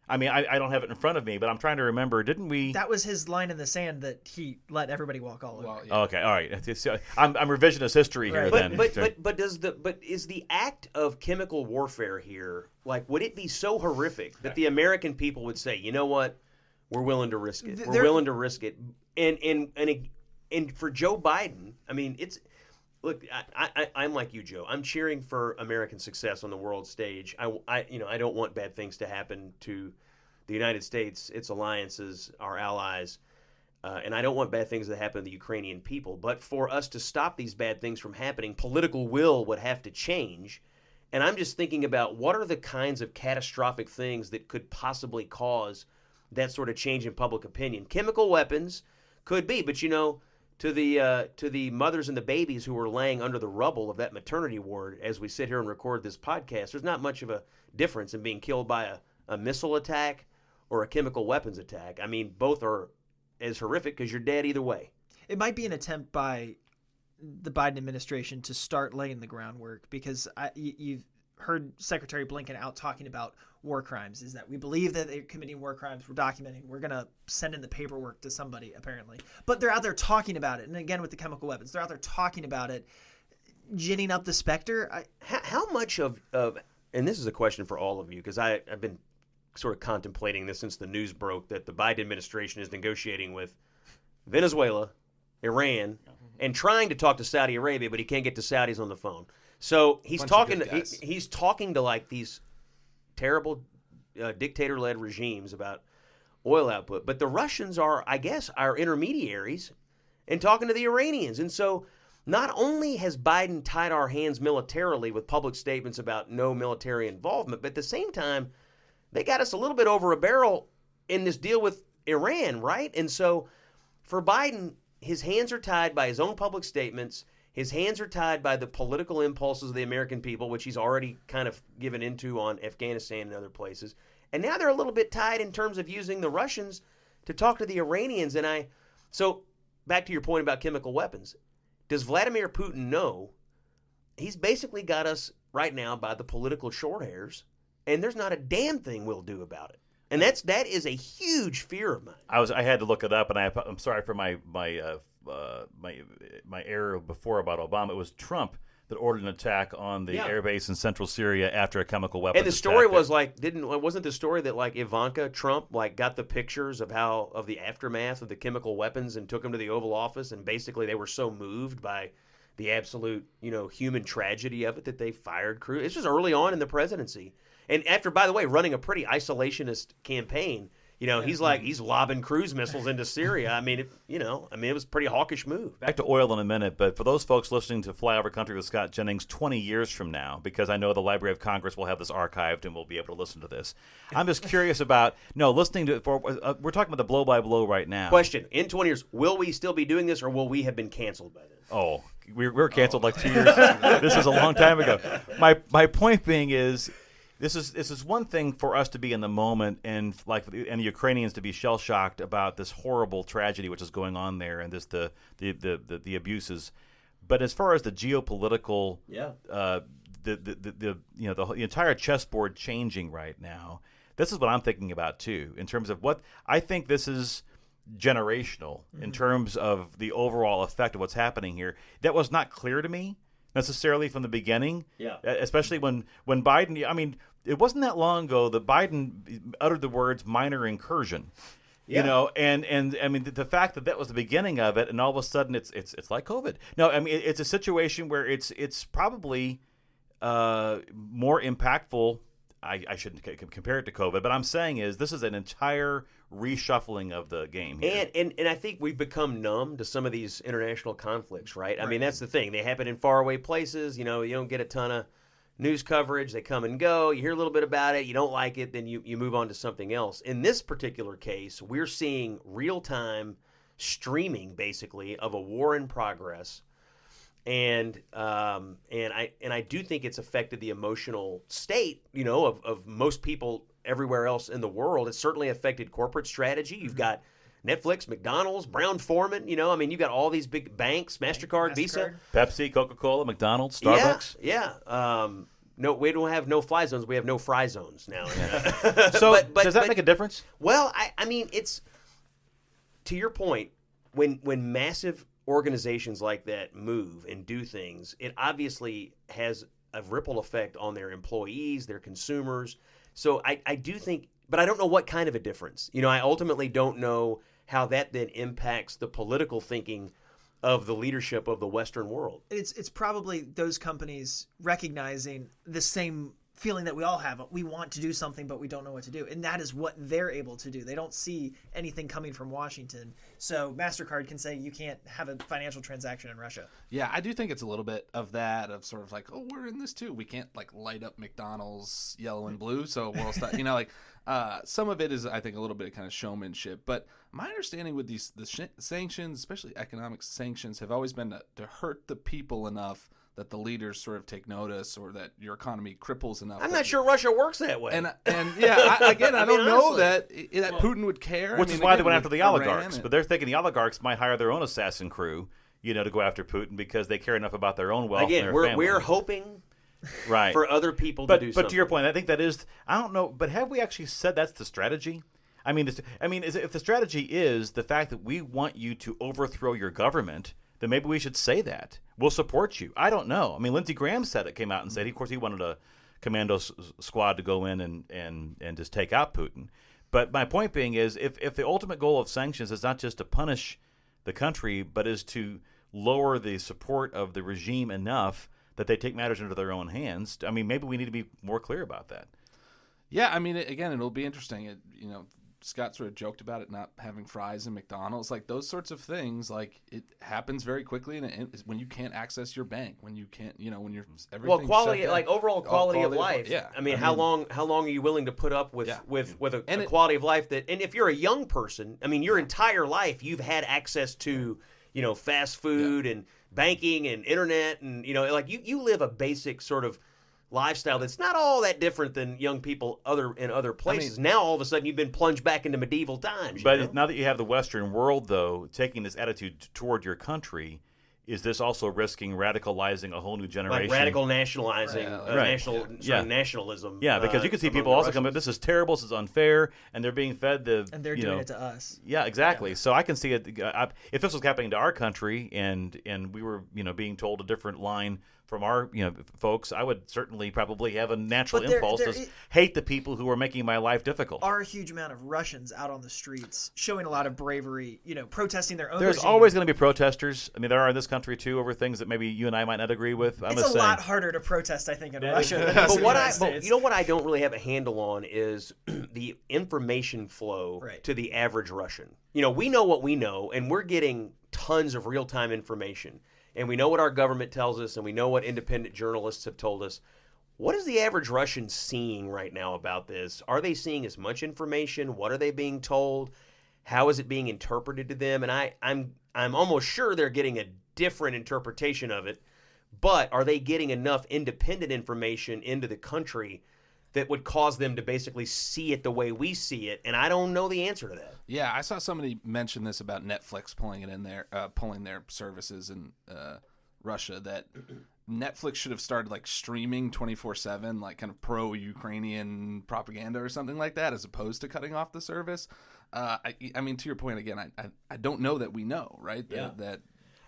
I mean, I, I don't have it in front of me, but I'm trying to remember. Didn't we? That was his line in the sand that he let everybody walk all over. Well, yeah. Okay, all right. It's- it's- uh, I'm, I'm revisionist history here. Right. Then, But but but but does the but is the act of chemical warfare here like would it be so horrific that the American people would say, you know what, we're willing to risk it. We're there- willing to risk it. And and and it- and for Joe Biden, I mean, it's look, I, I I'm like you, Joe. I'm cheering for American success on the world stage. I, I you know I don't want bad things to happen to the United States, its alliances, our allies. Uh, and I don't want bad things to happen to the Ukrainian people. But for us to stop these bad things from happening, political will would have to change. And I'm just thinking about what are the kinds of catastrophic things that could possibly cause that sort of change in public opinion. Chemical weapons could be, but you know, to the uh, to the mothers and the babies who were laying under the rubble of that maternity ward as we sit here and record this podcast. There's not much of a difference in being killed by a, a missile attack or a chemical weapons attack. I mean, both are as horrific because you're dead either way. It might be an attempt by the Biden administration to start laying the groundwork because I, you, you've heard Secretary Blinken out talking about war crimes. Is that we believe that they're committing war crimes? We're documenting. We're gonna send in the paperwork to somebody apparently, but they're out there talking about it. And again, with the chemical weapons, they're out there talking about it, ginning up the specter. I, How, how much of, of and this is a question for all of you because I've been sort of contemplating this since the news broke that the Biden administration is negotiating with Venezuela, Iran, and trying to talk to Saudi Arabia, but he can't get to Saudis on the phone. So he's Bunch talking. To, he, he's talking to like these terrible uh, dictator-led regimes about oil output, but the Russians are, I guess, our intermediaries in talking to the Iranians. And so not only has Biden tied our hands militarily with public statements about no military involvement, but at the same time, they got us a little bit over a barrel in this deal with Iran, right? And so for Biden, his hands are tied by his own public statements. His hands are tied by the political impulses of the American people, which he's already kind of given into on Afghanistan and other places. And now they're a little bit tied in terms of using the Russians to talk to the Iranians. And I, so back to your point about chemical weapons. Does Vladimir Putin know he's basically got us right now by the political short hairs, and there's not a damn thing we'll do about it. And that's that is a huge fear of mine. I was I had to look it up, and I, I'm sorry for my my uh, uh, my my error before about Obama. It was Trump that ordered an attack on the Yeah. airbase in central Syria after a chemical weapon. And the story was like, didn't wasn't the story that like Ivanka Trump like got the pictures of how of the aftermath of the chemical weapons and took them to the Oval Office, and basically they were so moved by the absolute you know human tragedy of it that they fired cruise. This was early on in the presidency, and after by the way running a pretty isolationist campaign. You know, he's like he's lobbing cruise missiles into Syria. I mean, it, you know, I mean, it was a pretty hawkish move. Back to oil in a minute, but for those folks listening to Flyover Country with Scott Jennings 20 years from now, because I know the Library of Congress will have this archived and we'll be able to listen to this. I'm just curious about no listening to for uh, we're talking about the blow by blow right now. Question: In 20 years, will we still be doing this, or will we have been canceled by then? Oh, we we were canceled like two years. this is a long time ago. My my point being is. This is this is one thing for us to be in the moment and like and the Ukrainians to be shell shocked about this horrible tragedy which is going on there and this the the the, the, the abuses, but as far as the geopolitical Yeah. uh, the, the, the, the you know the, the entire chessboard changing right now. This is what I'm thinking about too, in terms of what I think this is generational in terms of the overall effect of what's happening here. That was not clear to me necessarily from the beginning. Yeah. Especially when when Biden. I mean, it wasn't that long ago that Biden uttered the words "minor incursion." Yeah. You know, and and I mean the, the fact that that was the beginning of it, and all of a sudden it's it's it's like COVID. No, I mean it, it's a situation where it's it's probably uh, more impactful. I, I shouldn't c- compare it to COVID, but I'm saying is this is an entire reshuffling of the game. Here. And, and and I think we've become numb to some of these international conflicts, right? I mean, that's the thing. They happen in faraway places. You know, you don't get a ton of news coverage. They come and go. You hear a little bit about it. You don't like it, then you, you move on to something else. In this particular case, we're seeing real time streaming, basically, of a war in progress. And um, and I and I do think it's affected the emotional state, you know, of, of most people everywhere else in the world. It's certainly affected corporate strategy. You've got Netflix, McDonald's, Brown-Forman. You know, I mean, you've got all these big banks, Mastercard, Visa. Pepsi, Coca Cola, McDonald's, Starbucks. Yeah, yeah. Um, no, we don't have no fly zones. We have no fry zones now. So But- but- does that but- make a difference? Well, I, I mean, it's to your point. When when massive organizations like that move and do things, it obviously has a ripple effect on their employees, their consumers. So I, I do think, but I don't know what kind of a difference. You know, I ultimately don't know how that then impacts the political thinking of the leadership of the Western world. it's it's probably those companies recognizing the same feeling that we all have. We want to do something, but we don't know what to do, and that is what they're able to do. They don't see anything coming from Washington, so Mastercard can say you can't have a financial transaction in Russia. Yeah, I do think it's a little bit of that of sort of like, oh, we're in this too. We can't like light up McDonald's yellow and blue, so we'll start. You know, like uh, some of it is, I think, a little bit of kind of showmanship. But my understanding with these the sh- sanctions, especially economic sanctions, have always been to, to hurt the people enough that the leaders sort of take notice, or that your economy cripples enough. I'm that- not sure Russia works that way. And and yeah, I, again, I, I mean, don't know honestly. that that Putin would care. I Which mean, is why they went after the oligarchs. and- But they're thinking the oligarchs might hire their own assassin crew, you know, to go after Putin because they care enough about their own wealth. and Again, their we're family. we're hoping right for other people but to do but something. to your point, I think that is. I don't know, but have we actually said that's the strategy? I mean, I mean, if the strategy is the fact that we want you to overthrow your government, then maybe we should say that we'll support you. I don't know. I mean, Lindsey Graham said it, came out and said, of course, he wanted a commando s- squad to go in and and and just take out Putin. But my point being is, if if the ultimate goal of sanctions is not just to punish the country, but is to lower the support of the regime enough that they take matters into their own hands. I mean, maybe we need to be more clear about that. Yeah, I mean, again, it'll be interesting. It, you know, Scott sort of joked about it not having fries in McDonald's, like those sorts of things. Like it happens very quickly, and it, when you can't access your bank, when you can't, you know, when you're well, everything quality, like overall quality, of quality of life. li- yeah. I mean, I how mean- long how long are you willing to put up with Yeah. with with a, And a it- quality of life that? And if you're a young person, I mean, your entire life you've had access to, you know, fast food and banking and internet, and you know, like you you live a basic sort of lifestyle that's not all that different than young people other in other places. now all of a sudden you've been plunged back into medieval times. But know? now that you have the Western world, though, taking this attitude toward your country, is this also risking radicalizing a whole new generation? like radical nationalizing, Right. uh, Right. national sorry, Yeah. nationalism. Yeah, because uh, you can see people the also come. Russians. This is terrible. This is unfair, and they're being fed the. And they're you doing know, it to us. Yeah, exactly. So I can see it. uh, I- If this was happening to our country, and and we were, you know, being told a different line from our, you know, folks, I would certainly probably have a natural there- impulse there to i- hate the people who are making my life difficult. Are a huge amount of Russians out on the streets showing a lot of bravery, you know, protesting their own. There's regime. always going to be protesters. I mean, there are in this country too over things that maybe you and I might not agree with. I'm It's a saying. lot harder to protest, I think, in That Russia. than but what I, but you know what I don't really have a handle on is the information flow Right. to the average Russian. You know, we know what we know, and we're getting tons of real time information, and we know what our government tells us, and we know what independent journalists have told us. What is the average Russian seeing right now about this? Are they seeing as much information? What are they being told? How is it being interpreted to them? And I, I'm I'm almost sure they're getting a different interpretation of it. But are they getting enough independent information into the country that would cause them to basically see it the way we see it? And I don't know the answer to that. Yeah, I saw somebody mention this about Netflix pulling it in there, uh, pulling their services in uh, Russia. That Netflix should have started like streaming twenty four seven, like kind of pro Ukrainian propaganda or something like that, as opposed to cutting off the service. Uh, I, I mean, to your point again, I, I, I don't know that we know, right? That, Yeah. that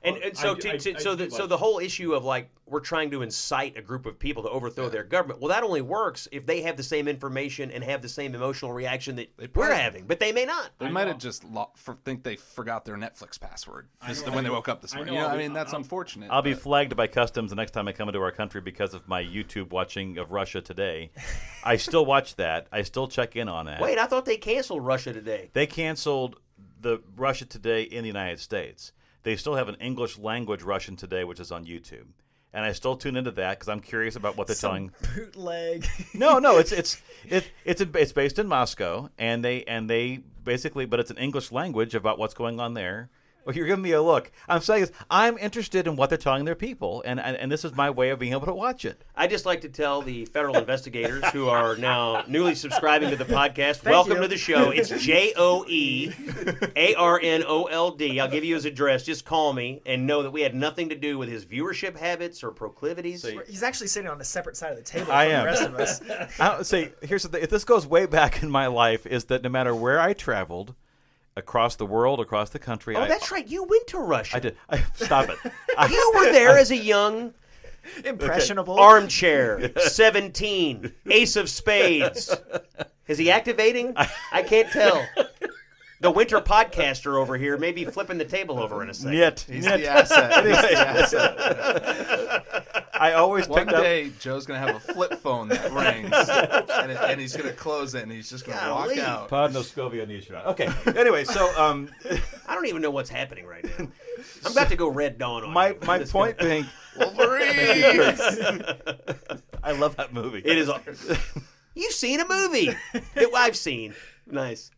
And, Well, and so, I- to, I- to- I so, do the, so the whole issue of like we're trying to incite a group of people to overthrow their government. Well, that only works if they have the same information and have the same emotional reaction that They we're having, but they may not. they I might know. have just lo- for, think they forgot their Netflix password just know, when they woke up this morning. know, you know, I'll I mean, that's I'll- unfortunate. I'll be flagged by customs the next time I come into our country because of my YouTube watching of Russia Today. I still watch that. I still check in on that. Wait, I thought they canceled Russia today. They canceled the Russia Today in the United States. They still have an English language Russian Today, which is on YouTube. And I still tune into that because I'm curious about what they're telling. Bootleg. No, no, it's it's it, it's it's based in Moscow, and they and they basically, but it's an English language about what's going on there. Well, you're giving me a look. I'm saying is I'm interested in what they're telling their people, and, and and this is my way of being able to watch it. I just like to tell the federal investigators who are now newly subscribing to the podcast, welcome you. to the show. It's J O E A R N O L D. I'll give you his address. Just call me and know that we had nothing to do with his viewership habits or proclivities. He's actually sitting on a separate side of the table I from am. the rest of us. I don't say here's the thing. If this goes way back in my life, is that no matter where I traveled, across the world, across the country, oh, I, that's right. You went to Russia. I did. I, stop it. I, You were there as a young Impressionable. armchair, 17, ace of spades. Is he activating? I can't tell. The winter podcaster over here may be flipping the table over in a second. Yet. He's Niet. the asset. He's the asset. I always One picked up. day, Joe's gonna have a flip phone that rings, and, it, and he's gonna close it, and he's just gonna Golly. walk out. Pod no Scovia Nishra. Okay. Anyway, so um, I don't even know what's happening right now. I'm about to go Red Dawn on my you. my This point guy- being, Wolverine. I love that movie. It is. You've seen a movie that I've seen. Nice.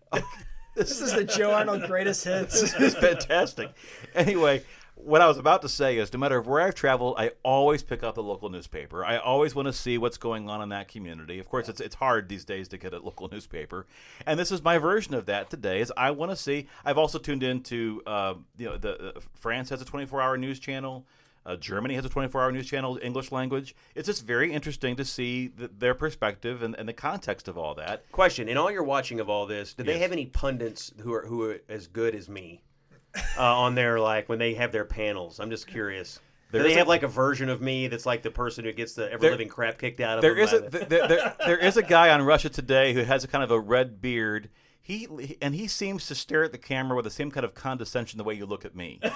This is the Joe Arnold greatest hits. it's fantastic. Anyway, what I was about to say is no matter where I've traveled, I always pick up the local newspaper. I always want to see what's going on in that community. Of course, it's it's hard these days to get a local newspaper, and this is my version of that today. Is I want to see. I've also tuned into uh, you know the uh, France has a 24 hour news channel. Uh, Germany has a 24 hour news channel, English language. It's just very interesting to see the, their perspective and, and the context of all that. Question: In all your watching of all this, do they Yes. have any pundits who are who are as good as me uh, on their like when they have their panels? I'm just curious. There do they is a- have like a version of me that's like the person who gets the ever living crap kicked out of There them? is a the- there, there, there is a guy on Russia Today who has a kind of a red beard. He and he seems to stare at the camera with the same kind of condescension the way you look at me.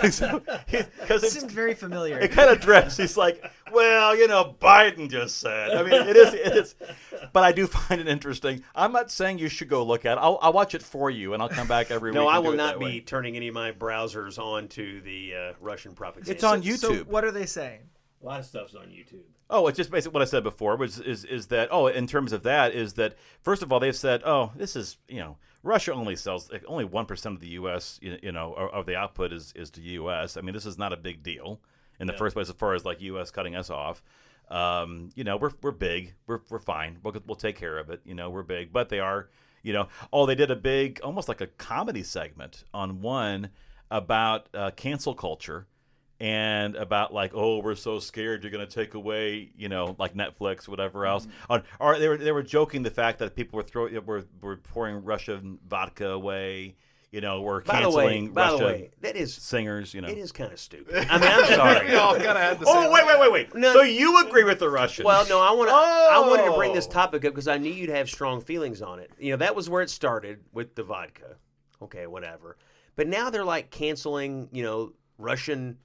Because It seems very familiar. it kind of drifts. He's like, well, you know, Biden just said. I mean, it is, it is. But I do find it interesting. I'm not saying you should go look at it. I'll, I'll watch it for you, and I'll come back every no, week. No, I will not be way. turning any of my browsers onto the uh, Russian propaganda. It's on YouTube. So YouTube. what are they saying? A lot of stuff's on YouTube. Oh, it's just basically what I said before. Was is is that? Oh, in terms of that, is that first of all they've said, oh, this is you know Russia only sells like, only one percent of the U.S. You, you know of of the output is is to U.S. I mean, this is not a big deal in the first place as far as like U.S. cutting us off. Um, you know, we're we're big, we're we're fine, we'll we'll take care of it. You know, we're big, but they are. You know, oh, they did a big, almost like a comedy segment on one about uh, cancel culture and about like oh we're so scared you're going to take away you know like Netflix whatever else Mm-hmm. on or they were they were joking the fact that people were throwing were, were pouring Russian vodka away you know we're By the way, canceling by the way, that is singers you know it is kind of stupid. I mean, I'm sorry. we all kind of had the same. oh wait wait wait wait No. so you agree with the Russians Well, no, I want to. I wanted to bring this Oh. topic up because I knew you'd have strong feelings on it. You know, that was where it started with the vodka. Okay, whatever. But now they're like canceling, you know, Russian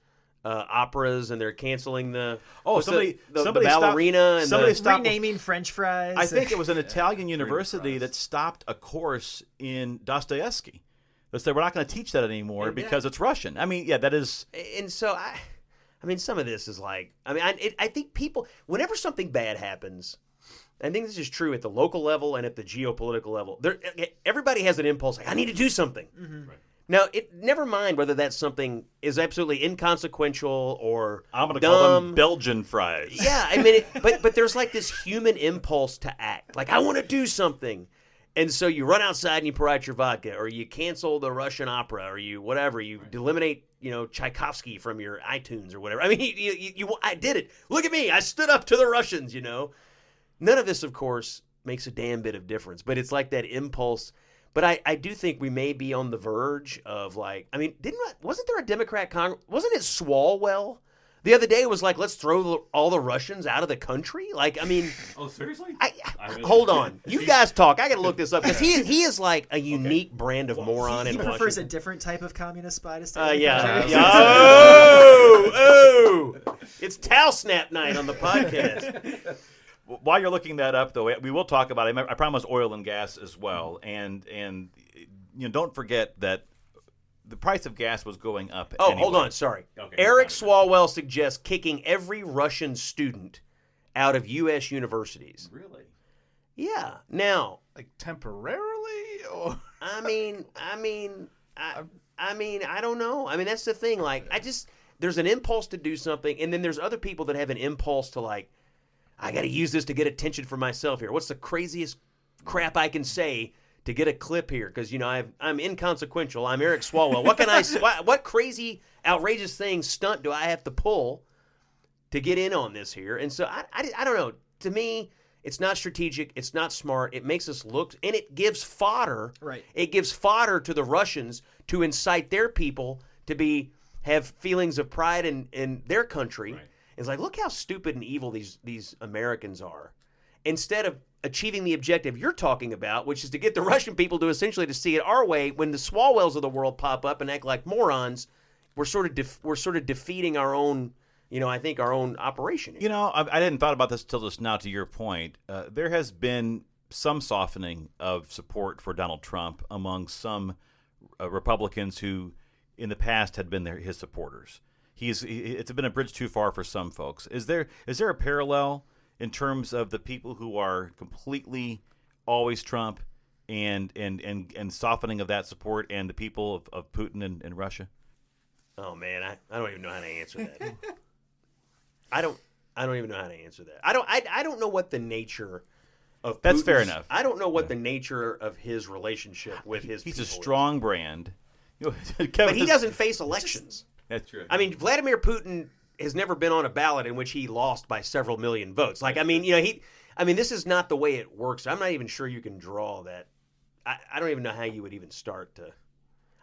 uh, operas, and they're canceling the Oh, what's the- somebody- the, somebody the stopped- ballerina and somebody the, stopped- Renaming French fries. I think it was an Italian university that stopped a course in Dostoevsky. They said we're not going to teach that anymore because it's Russian. I mean, yeah, that is and so I, I mean, some of this is like, I mean, I, it, I think people, whenever something bad happens, I think this is true at the local level and at the geopolitical level. There, everybody has an impulse like, I need to do something. Now, it never mind whether that's something is absolutely inconsequential or I'm going to call them Belgian fries. Yeah, I mean, it, but but there's like this human impulse to act. Like I want to do something, and so you run outside and you pour out your vodka, or you cancel the Russian opera, or you whatever. You eliminate you know Tchaikovsky from your iTunes or whatever. I mean, you, you, you I did it. Look at me. I stood up to the Russians. You know, none of this, of course, makes a damn bit of difference. But it's like that impulse. But I, I do think we may be on the verge of like I mean didn't wasn't there a Democrat Congress wasn't it Swalwell the other day was like let's throw all the Russians out of the country like I mean Oh, seriously? I, hold on you guys talk I got to look this up because he he is like a unique brand of moron he in prefers Washington. a different type of communist spy to stay. Uh, yeah. Yeah. Oh, oh. It's Towel Snap night on the podcast. While you're looking that up, though, we will talk about. it. I promise oil and gas as well, mm-hmm. and and you know, don't forget that the price of gas was going up. Oh, anyway. hold on. Sorry. Okay, Eric. Swalwell suggests kicking every Russian student out of U.S. universities. Really? Yeah. Now, like temporarily, or I mean, I mean, I, I mean, I don't know. I mean, that's the thing. Like, I just there's an impulse to do something, and then there's other people that have an impulse to like, I got to use this to get attention for myself here. What's the craziest crap I can say to get a clip here? Because you know I've, I'm inconsequential. I'm Eric Swalwell. What can I? what, what crazy, outrageous thing stunt do I have to pull to get in on this here? And so I, I, I don't know. To me. It's not strategic. It's not smart. It makes us look, and it gives fodder Right. it gives fodder to the Russians to incite their people to be have feelings of pride in, in their country. It's like, look how stupid and evil these these Americans are. Instead of achieving the objective you're talking about, which is to get the Russian people to essentially to see it our way, when the Swalwells of the world pop up and act like morons, we're sort of def- we're sort of defeating our own you know, I think our own operation. You know, I, I didn't thought about this till just now. To your point, uh, there has been some softening of support for Donald Trump among some uh, Republicans who, in the past, had been their, his supporters. He's he, it's been a bridge too far for some folks. Is there is there a parallel in terms of the people who are completely always Trump and and and, and softening of that support and the people of, of Putin and, and Russia? Oh man, I, I don't even know how to answer that. I don't I don't even know how to answer that. I don't I, I don't know what the nature of That's fair enough. I don't know what the nature of his relationship with his He's a people is. strong brand. You know, but he doesn't face elections. That's true. I mean, Vladimir Putin has never been on a ballot in which he lost by several million votes. Like, I mean, you know, he, I mean, this is not the way it works. I'm not even sure you can draw that. I, I don't even know how you would even start to.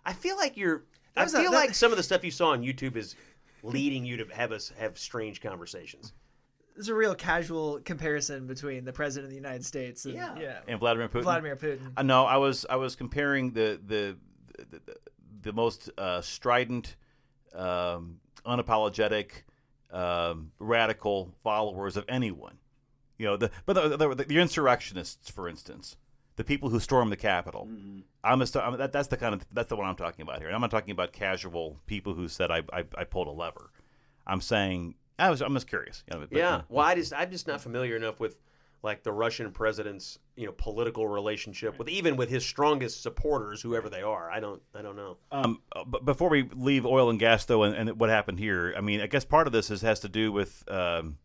I feel like you're. I That was a- feel that- like some of the stuff you saw on YouTube is leading you to have us have strange conversations. There's a real casual comparison between the president of the United States and Yeah. yeah, and Vladimir Putin. Vladimir Putin. Uh, no, I was I was comparing the the the, the, the most uh, strident, um, unapologetic, um, radical followers of anyone. You know, the but the, the, the insurrectionists, for instance, the people who stormed the Capitol. I'm, just, I'm that, that's the kind of that's the one I'm talking about here. And I'm not talking about casual people who said I I, I pulled a lever. I'm saying I was I'm just curious. You know, but, yeah. uh, Well, I just I'm just not familiar enough with like the Russian president's you know political relationship with even with his strongest supporters, whoever they are. I don't I don't know. Um, uh, but before we leave oil and gas, though, and, and what happened here, I mean, I guess part of this is, has to do with um,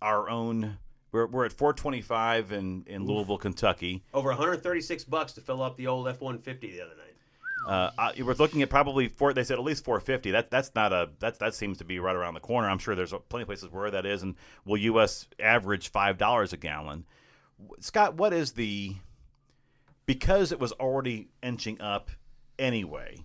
our own. We're, we're at 425 in, in Louisville, Kentucky. Over 136 bucks to fill up the old F-150 the other night. Uh, I, we're looking at probably four. They said at least 450. That that's not a that that seems to be right around the corner. I'm sure there's plenty of places where that is, and will U.S. average five dollars a gallon. Scott, what is the because it was already inching up anyway,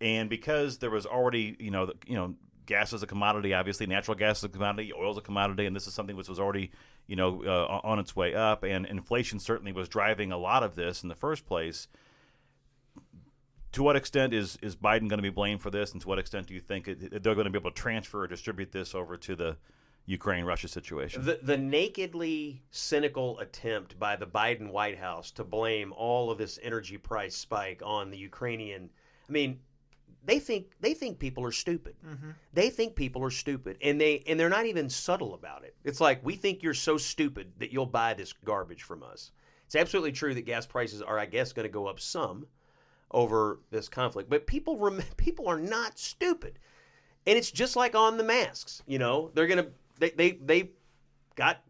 and because there was already you know the, you know gas is a commodity. Obviously, natural gas is a commodity. Oil is a commodity, and this is something which was already you know uh, on its way up, and inflation certainly was driving a lot of this in the first place to what extent is is Biden going to be blamed for this, and to what extent do you think it, they're going to be able to transfer or distribute this over to the Ukraine Russia situation? The, the nakedly cynical attempt by the Biden White House to blame all of this energy price spike on the Ukrainian. I mean, they think they think people are stupid. Mm-hmm. They think people are stupid, and they and they're not even subtle about it. It's like we think you're so stupid that you'll buy this garbage from us. It's absolutely true that gas prices are, I guess, going to go up some over this conflict, but people rem- people are not stupid, and it's just like on the masks. You know, they're gonna they they they got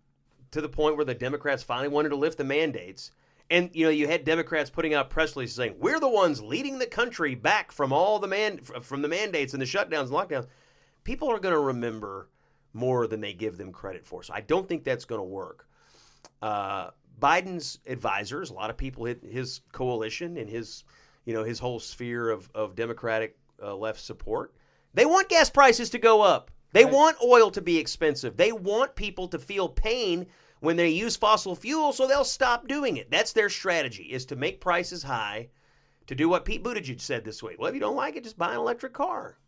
to the point where the Democrats finally wanted to lift the mandates. And you know, you had Democrats putting out press releases saying, "We're the ones leading the country back from all the man from the mandates and the shutdowns and lockdowns." People are going to remember more than they give them credit for. So I don't think that's going to work. Uh, Biden's advisors, a lot of people, his coalition and his, you know, his whole sphere of of Democratic uh, left support, they want gas prices to go up. They want oil to be expensive. They want people to feel pain when they use fossil fuel, so they'll stop doing it. That's their strategy: is to make prices high, to do what Pete Buttigieg said this week. Well, if you don't like it, just buy an electric car.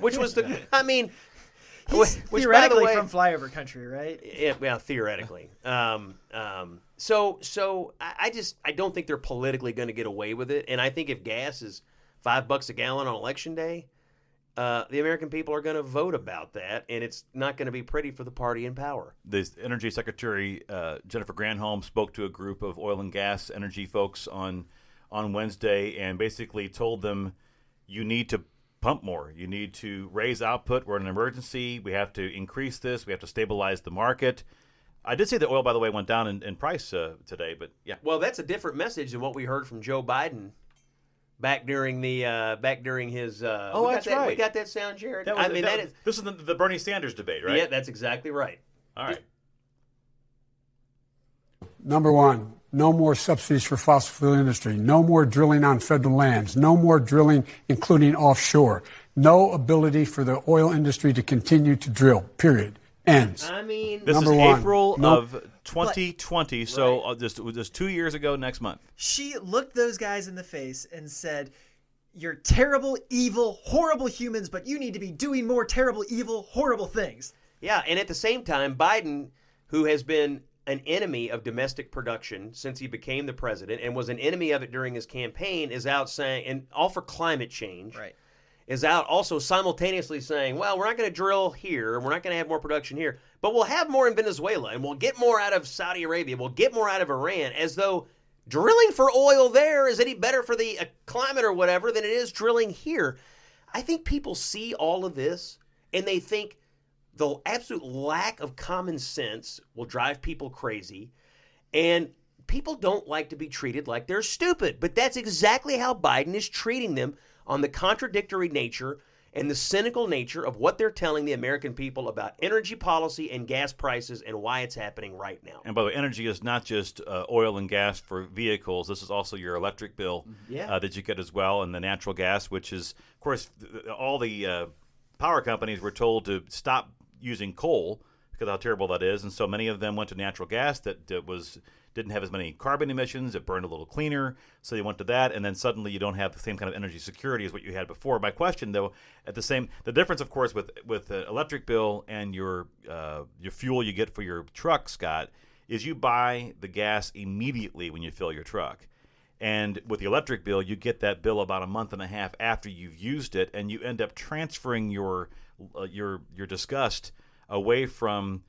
Which was the, I mean, He's which, by the theoretically way- from flyover country, right? yeah, well, theoretically. Um, um, so, so I, I just I don't think they're politically going to get away with it, and I think if gas is five bucks a gallon on election day, uh, the American people are going to vote about that, and it's not going to be pretty for the party in power. the Energy Secretary uh, Jennifer Granholm spoke to a group of oil and gas energy folks on on Wednesday and basically told them you need to pump more. You need to raise output. We're in an emergency. We have to increase this. We have to stabilize the market. I did see that oil, by the way, went down in, in price uh, today, but yeah. Well, that's a different message than what we heard from Joe Biden back during the uh, back during his. Uh, Oh, that's that, We got that sound, Jared. That was, I mean, that, that is. this is the, the Bernie Sanders debate, right? Yeah, that's exactly right. All right. Number one, no more subsidies for fossil fuel industry. No more drilling on federal lands. No more drilling, including offshore. No ability for the oil industry to continue to drill. Period. Ends. I mean, This Number is one. April Nope. of 2020, so uh, just, just two years ago next month. She looked those guys in the face and said, you're terrible, evil, horrible humans, but you need to be doing more terrible, evil, horrible things. Yeah, and at the same time, Biden, who has been an enemy of domestic production since he became the president and was an enemy of it during his campaign, is out saying, and all for climate change, Right. is out also simultaneously saying, well, we're not going to drill here, we're not going to have more production here, but we'll have more in Venezuela, and we'll get more out of Saudi Arabia, we'll get more out of Iran, as though drilling for oil there is any better for the uh, climate or whatever than it is drilling here. I think people see all of this and they think the absolute lack of common sense will drive people crazy. And people don't like to be treated like they're stupid. But that's exactly how Biden is treating them on the contradictory nature and the cynical nature of what they're telling the American people about energy policy and gas prices and why it's happening right now. And by the way, energy is not just uh, oil and gas for vehicles. This is also your electric bill Yeah. uh, that you get as well, and the natural gas, which is, of course, th- all the uh, power companies were told to stop using coal because how terrible that is, and so many of them went to natural gas that, that was didn't have as many carbon emissions. It burned a little cleaner, so they went to that, and then suddenly you don't have the same kind of energy security as what you had before. My question, though, at the same the difference, of course, with with the electric bill and your uh, your fuel you get for your truck, Scott, is you buy the gas immediately when you fill your truck. And with the electric bill, you get that bill about a month and a half after you've used it, and you end up transferring your uh, your your disgust away from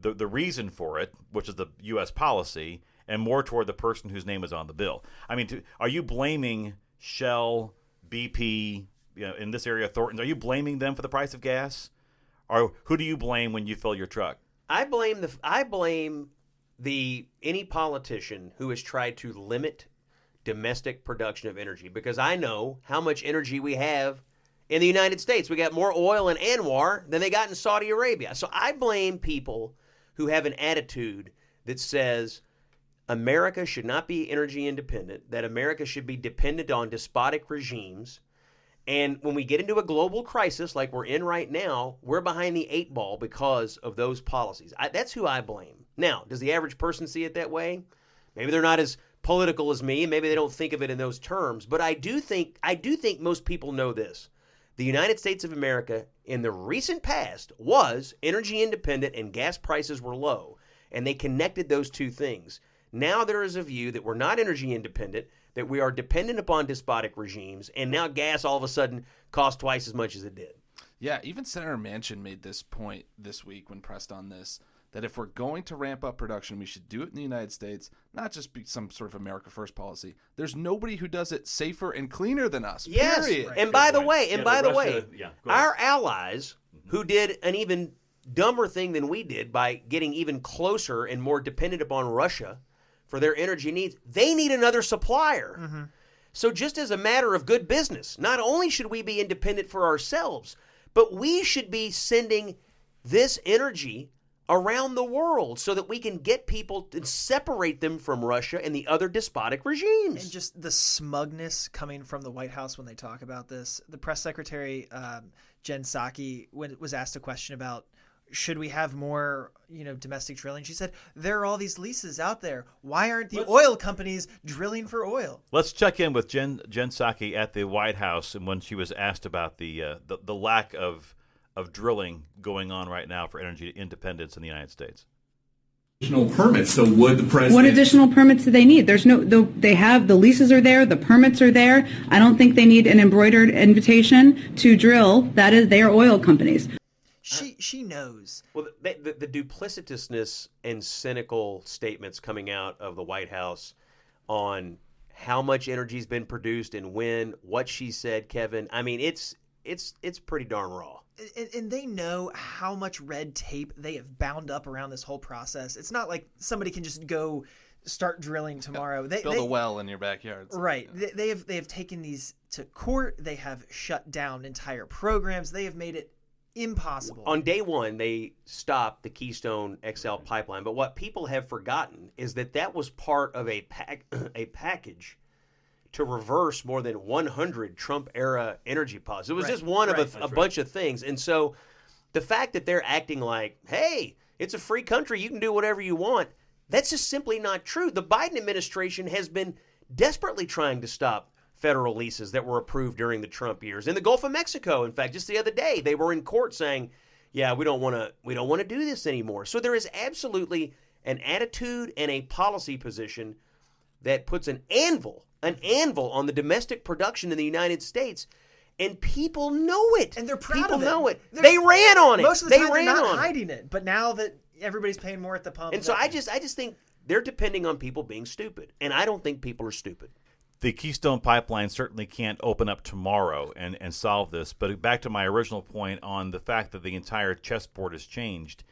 the the reason for it, which is the U.S. policy, and more toward the person whose name is on the bill. I mean, to, are you blaming Shell, BP, you know, in this area, Thornton's? Are you blaming them for the price of gas, or who do you blame when you fill your truck? I blame the I blame the any politician who has tried to limit domestic production of energy because I know how much energy we have in the United States. We got more oil in ANWR than they got in Saudi Arabia. So I blame people who have an attitude that says America should not be energy independent, that America should be dependent on despotic regimes. And when we get into a global crisis like we're in right now, we're behind the eight ball because of those policies. I, that's who I blame. Now, does the average person see it that way? Maybe they're not as political as me, maybe they don't think of it in those terms. But I do think I do think most people know this. The United States of America in the recent past was energy independent and gas prices were low, and they connected those two things. Now there is a view that we're not energy independent, that we are dependent upon despotic regimes, and now gas all of a sudden costs twice as much as it did. Yeah, even Senator Manchin made this point this week when pressed on this that if we're going to ramp up production, we should do it in the United States, not just be some sort of America First policy. There's nobody who does it safer and cleaner than us. Yes, period. and by the way, and Yeah, by the the way, Russia- yeah, go ahead. our allies who mm-hmm. did an even dumber thing than we did by getting even closer and more dependent upon Russia for their energy needs, they need another supplier. Mm-hmm. So, just as a matter of good business, not only should we be independent for ourselves, but we should be sending this energy around the world so that we can get people and separate them from Russia and the other despotic regimes. And just the smugness coming from the White House when they talk about this. The press secretary, um, Jen Psaki, when was asked a question about should we have more, you know, domestic drilling, she said there are all these leases out there. Why aren't the oil companies drilling for oil? Let's check in with Jen Jen Psaki at the White House, and when she was asked about the uh, the, the lack of of drilling going on right now for energy independence in the United States. additional permits. So would the president? What additional permits do they need? There's no, the, they have, the leases are there, the permits are there. I don't think they need an embroidered invitation to drill. That is, they are oil companies. She she knows. Well, the, the, the duplicitousness and cynical statements coming out of the White House on how much energy's been produced and when, what she said, Kevin. I mean, it's it's it's pretty darn raw. and, and they know how much red tape they have bound up around this whole process. It's not like somebody can just go start drilling tomorrow. They, Build they- a well in your backyard. Right. They, they have they have taken these to court. They have shut down entire programs. They have made it impossible. On day one, they stopped the Keystone XL pipeline, but what people have forgotten is that that was part of a pack a package to reverse more than 100 Trump era energy policies. It was Right, just one right. of a, a bunch of things, and so the fact that they're acting like, "Hey, it's a free country, you can do whatever you want," that's just simply not true. The Biden administration has been desperately trying to stop federal leases that were approved during the Trump years. In the Gulf of Mexico, in fact, just the other day, they were in court saying, "Yeah, we don't want to we don't want to do this anymore." So there is absolutely an attitude and a policy position that puts an anvil, an anvil on the domestic production in the United States. And people know it, And they're proud people of it. know it. They're- they ran on it. Most of the they time, ran they're not hiding it. But now that everybody's paying more at the pump, And so I just I just think they're depending on people being stupid. And I don't think people are stupid. the Keystone Pipeline certainly can't open up tomorrow and, and solve this. But back to my original point on the fact that the entire chessboard has changed,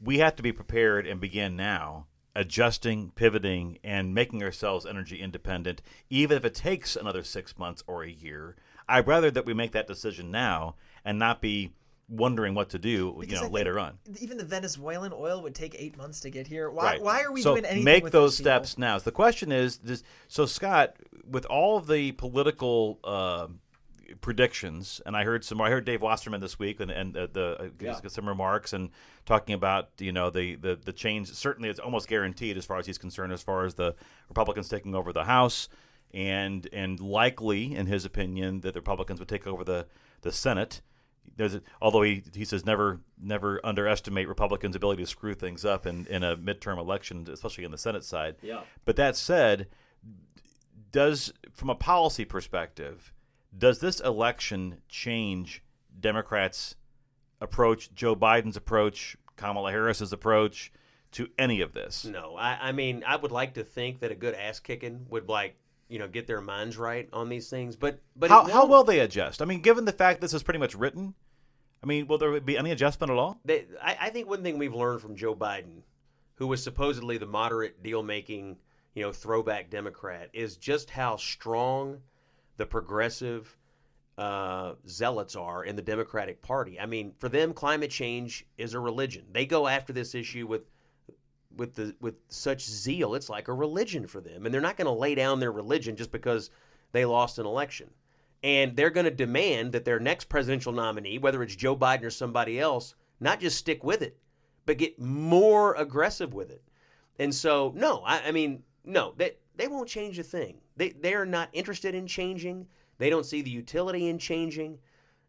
we have to be prepared and begin now adjusting, pivoting, and making ourselves energy independent, even if it takes another six months or a year. I'd rather that we make that decision now and not be wondering what to do, you know, later on. Even the Venezuelan oil would take eight months to get here. Why? Right. Why are we so doing anything? make with those these people? steps now. So the question is, this, so Scott, with all of the political uh, predictions, and I heard some, I heard Dave Wasserman this week, and, and uh, the uh, some remarks and talking about you know the, the the change. Certainly, it's almost guaranteed as far as he's concerned, as far as the Republicans taking over the House, and and likely, in his opinion, that the Republicans would take over the the Senate. There's a, although he he says never never underestimate Republicans' ability to screw things up in, in a midterm election, especially in the Senate side. Yeah. But that said, does from a policy perspective, does this election change Democrats' approach, Joe Biden's approach, Kamala Harris's approach to any of this? No, I, I mean, I would like to think that a good ass kicking would like you know get their minds right on these things, but but how, how will they adjust? I mean, given the fact this is pretty much written, I mean, will there be any adjustment at all? They, I, I think one thing we've learned from Joe Biden, who was supposedly the moderate deal making, you know, throwback Democrat, is just how strong the progressive uh, zealots are in the Democratic Party. I mean, for them, climate change is a religion. They go after this issue with with the with such zeal. It's like a religion for them, and they're not going to lay down their religion just because they lost an election. And they're going to demand that their next presidential nominee, whether it's Joe Biden or somebody else, not just stick with it, but get more aggressive with it. And so, no, I, I mean, no, they they won't change a thing. They they are not interested in changing. They don't see the utility in changing.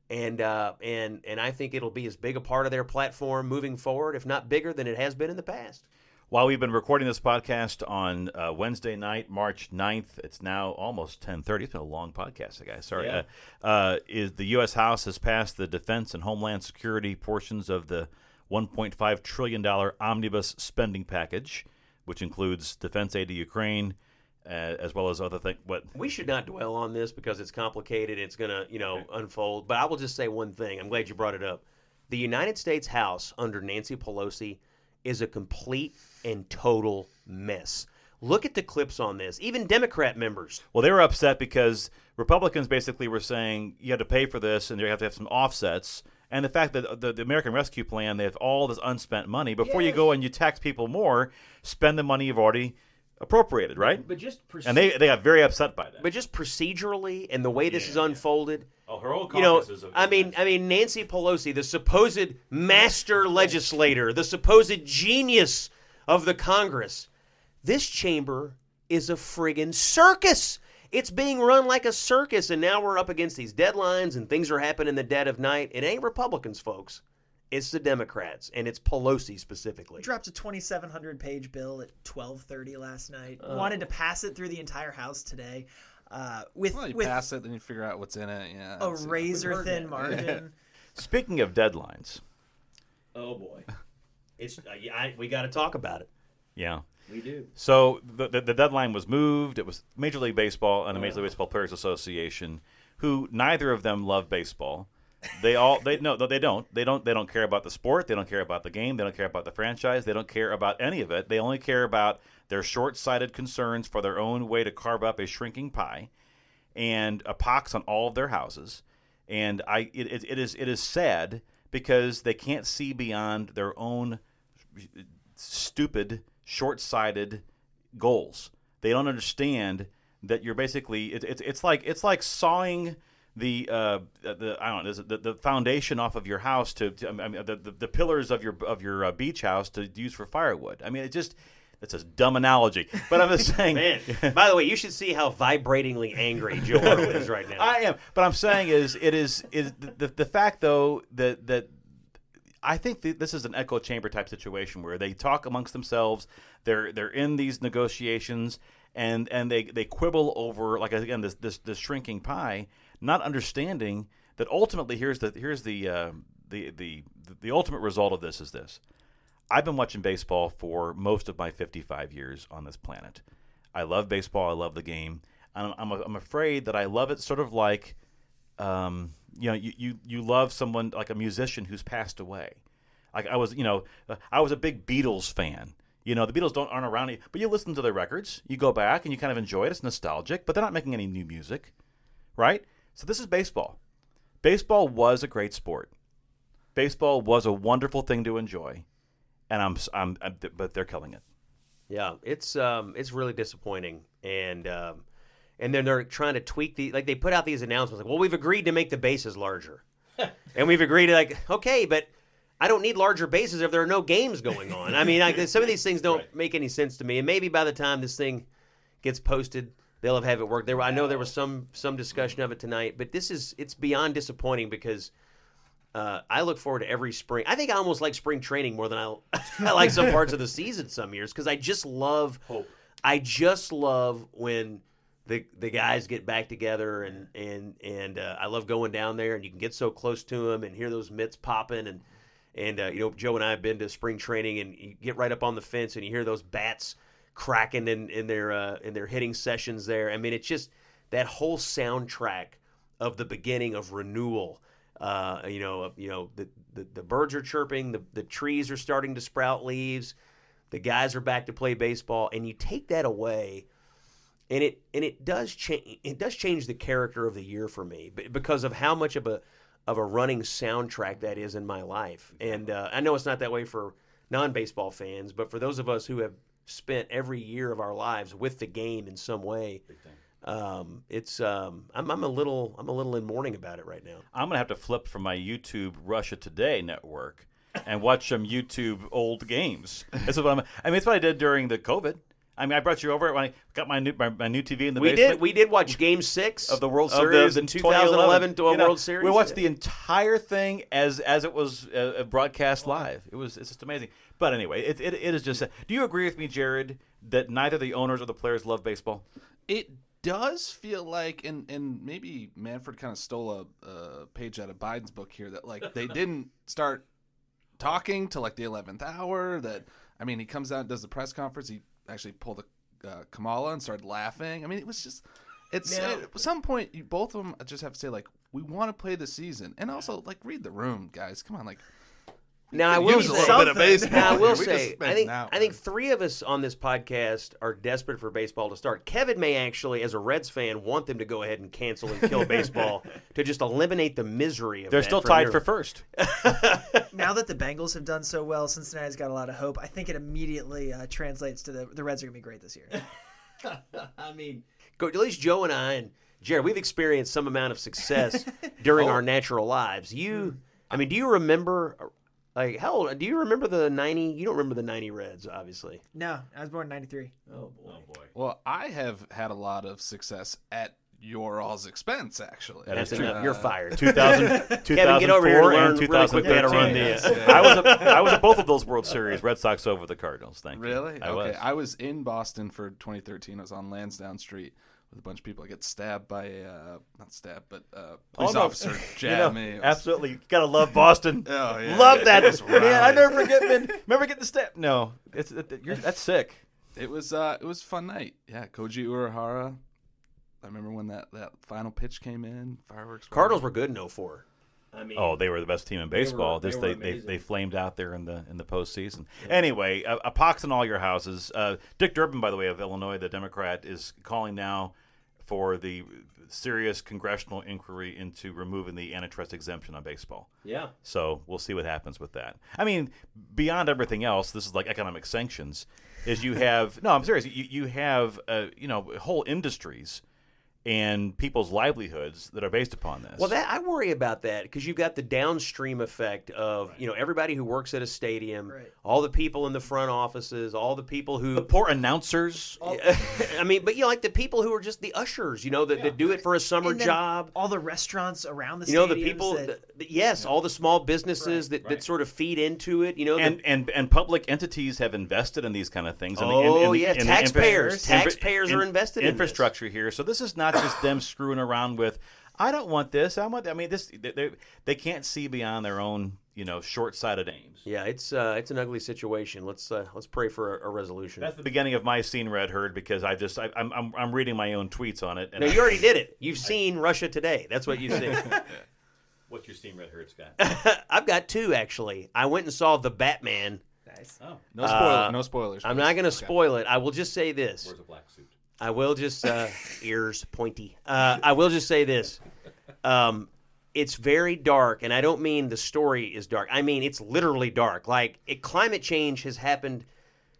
And uh, and and I think it'll be as big a part of their platform moving forward, if not bigger than it has been in the past. While we've been recording this podcast on uh, Wednesday night, March 9th, it's now almost 10:30. It's been a long podcast, guys. Sorry. Yeah. Uh, uh, is the U.S. House has passed the defense and homeland security portions of the 1.5 trillion dollar omnibus spending package, which includes defense aid to Ukraine, uh, as well as other things. What? We should not dwell on this because it's complicated. It's going to, you know, unfold. But I will just say one thing. I'm glad you brought it up. The United States House under Nancy Pelosi is a complete and total mess. Look at the clips on this. Even Democrat members. Well, they were upset because Republicans basically were saying you had to pay for this and you have to have some offsets. And the fact that the, the American Rescue Plan, they have all this unspent money. Before you go and you tax people more, spend the money you've already appropriated, right? But just And they, they got very upset by that. but just procedurally and the way this is unfolded. oh, her own You know, I mean, I mean, Nancy Pelosi, the supposed master legislator, the supposed genius of the Congress, this chamber is a friggin' circus. It's being run like a circus, and now we're up against these deadlines, and things are happening in the dead of night. It ain't Republicans, folks. It's the Democrats, and it's Pelosi specifically. dropped a 2,700 page bill at 12:30 last night. Uh. Wanted to pass it through the entire House today, uh, with Well, you with pass it, then you figure out what's in it. Yeah, a razor thin margin. Speaking of deadlines, Oh boy, it's uh, I, we got to talk about it. yeah. We do. So the, the, the deadline was moved. It was Major League Baseball and the Major League Baseball Players Association, who neither of them love baseball. They all they no they don't they don't they don't care about the sport. They don't care about the game. They don't care about the franchise. They don't care about any of it. They only care about their short-sighted concerns for their own way to carve up a shrinking pie, and a pox on all of their houses. And I it, it, it is it is sad because they can't see beyond their own stupid, short-sighted goals. They don't understand that you're basically it, it's it's like it's like sawing the uh, the I don't know the, the foundation off of your house to, to I mean, the, the the pillars of your of your uh, beach house to use for firewood. I mean, it just It's a dumb analogy, but I'm just saying. Man, by the way, you should see how vibratingly angry Joe Arnold is right now. I am, but I'm saying is it is is the, the, the fact though that that I think th- this is an echo chamber type situation where they talk amongst themselves. They're they're in these negotiations and and they they quibble over like again this this, this shrinking pie, not understanding that ultimately here's the here's the uh, the the the ultimate result of this is this. I've been watching baseball for most of my 55 years on this planet. I love baseball. I love the game. I'm, I'm, I'm afraid that I love it sort of like, um, you know, you, you, you love someone like a musician who's passed away. Like I was, you know, uh, I was a big Beatles fan. You know, the Beatles don't aren't around, but you listen to their records. You go back and you kind of enjoy it. It's nostalgic, but they're not making any new music, right? So this is baseball. Baseball was a great sport. Baseball was a wonderful thing to enjoy, and I'm, s- I'm, I'm but they're killing it. Yeah, it's um, it's really disappointing, and um, and then they're trying to tweak the like they put out these announcements like, well, we've agreed to make the bases larger, and we've agreed to like, okay, but I don't need larger bases if there are no games going on. I mean, like, some of these things don't make any sense to me, and maybe by the time this thing gets posted, they'll have have it work. There, I know there was some some discussion of it tonight, but this is it's beyond disappointing because. Uh, I look forward to every spring. I think I almost like spring training more than I, I like some parts of the season some years because I just love I just love when the the guys get back together and and and uh, I love going down there and you can get so close to them and hear those mitts popping and and uh, you know Joe and I have been to spring training and you get right up on the fence and you hear those bats cracking in in their uh, in their hitting sessions there. I mean it's just that whole soundtrack of the beginning of renewal. Uh, you know, you know the, the the birds are chirping, the the trees are starting to sprout leaves, the guys are back to play baseball, and you take that away, and it and it does change it does change the character of the year for me because of how much of a of a running soundtrack that is in my life. And uh, I know it's not that way for non baseball fans, but for those of us who have spent every year of our lives with the game in some way. Um, it's um, I'm, I'm a little I'm a little in mourning about it right now. I'm gonna have to flip from my YouTube Russia Today network and watch some YouTube old games. That's what I'm. I mean, it's what I did during the COVID. I mean, I brought you over when I got my new my, my new TV in the We basement. did we did watch Game Six of the World of Series the, in 2011 2011 You know, World Series. We watched the entire thing as as it was uh, broadcast live. It was it's just amazing. But anyway, it, it, it is just. Do you agree with me, Jared, that neither the owners or the players love baseball? It does feel like, and and maybe Manfred kind of stole a, a page out of Biden's book here that like they didn't start talking till like the eleventh hour. That I mean, he comes out, does the press conference. He actually pulled a uh, Kamala and started laughing. I mean, it was just. It's Now- at some point you, both of them just have to say like we want to play the season and also like read the room, guys. Come on, like Now I could will use a say, little bit of baseball Now I will. We just say, I think. I think three of us on this podcast are desperate for baseball to start. Kevin may actually, as a Reds fan, want them to go ahead and cancel and kill baseball to just eliminate the misery of They're still tied your- for first. now that the Bengals have done so well, Cincinnati's got a lot of hope. I think it immediately uh, translates to the the Reds are going to be great this year. I mean, go, at least Joe and I and Jared, we've experienced some amount of success during Oh. our natural lives. You, I mean, do you remember? Like, how old? Do you remember the '90? You don't remember the '90 Reds, obviously. no, I was born in '93. Oh boy. Well, I have had a lot of success at your all's expense, actually. That That's is true. enough. You're fired. 2000, Kevin, get over here and learn and really quickly how to run 2013. the, uh, I was a, I was at both of those World Series. Red Sox over the Cardinals. Thank you. Really? I okay. was. I was in Boston for 2013. I was on Lansdowne Street with a bunch of people. I get stabbed by a uh, not stabbed, but uh, police Oh, no. officer You know, me. Was- Absolutely, gotta love Boston. Oh, yeah. love It that. was Man, I never forget. Man, remember getting the step? No, it's it, you're, that's sick. It was uh, it was a fun night. Yeah, Koji Uehara. I remember when that, that final pitch came in. Fireworks. were- Cardinals were good in 04. I mean, Oh, they were the best team in baseball. they This were they, they, amazing. they flamed out there in the in the postseason. Anyway, a, a pox in all your houses. Uh, Dick Durbin, by the way, of Illinois, the Democrat, is calling now for the serious congressional inquiry into removing the antitrust exemption on baseball. yeah. So we'll see what happens with that. I mean, beyond everything else, this is like economic sanctions. Is you have no, I'm serious. You you have uh, you know whole industries and people's livelihoods that are based upon this. Well, that I worry about that because you've got the downstream effect of you know everybody who works at a stadium, Right. all the people in the front offices, all the people who the poor announcers. I mean, but you know, like the people who are just the ushers, you know, that, that do it for a summer job. All the restaurants around the You know, the people. that- that- that- yes, all the small businesses that, that right. sort of feed into it. You know, the- and, and and public entities have invested in these kind of things. and the- Oh, and- and the- yeah, and the taxpayers. infra- Taxpayers are invested in this. infrastructure here. So this is not just them screwing around with. I don't want this. I want. I mean, this. They, they, they can't see beyond their own, you know, short-sighted aims. yeah, it's uh, it's an ugly situation. Let's uh, let's pray for a, a resolution. That's the beginning of my seen read heard because I just I, I'm, I'm I'm reading my own tweets on it. And no, I- you already did it. You've seen Russia Today. That's what you've seen. What's your seen read heard, Scott? I've got two actually. I went and saw the Batman. nice. oh, No spoiler. Uh, no spoilers. I'm not going to Okay. spoil it. I will just say this. where's a black suit? I will just uh, ears pointy. Uh, I will just say this. Um, it's very dark, and I don't mean the story is dark. I mean it's literally dark. Like it, climate change has happened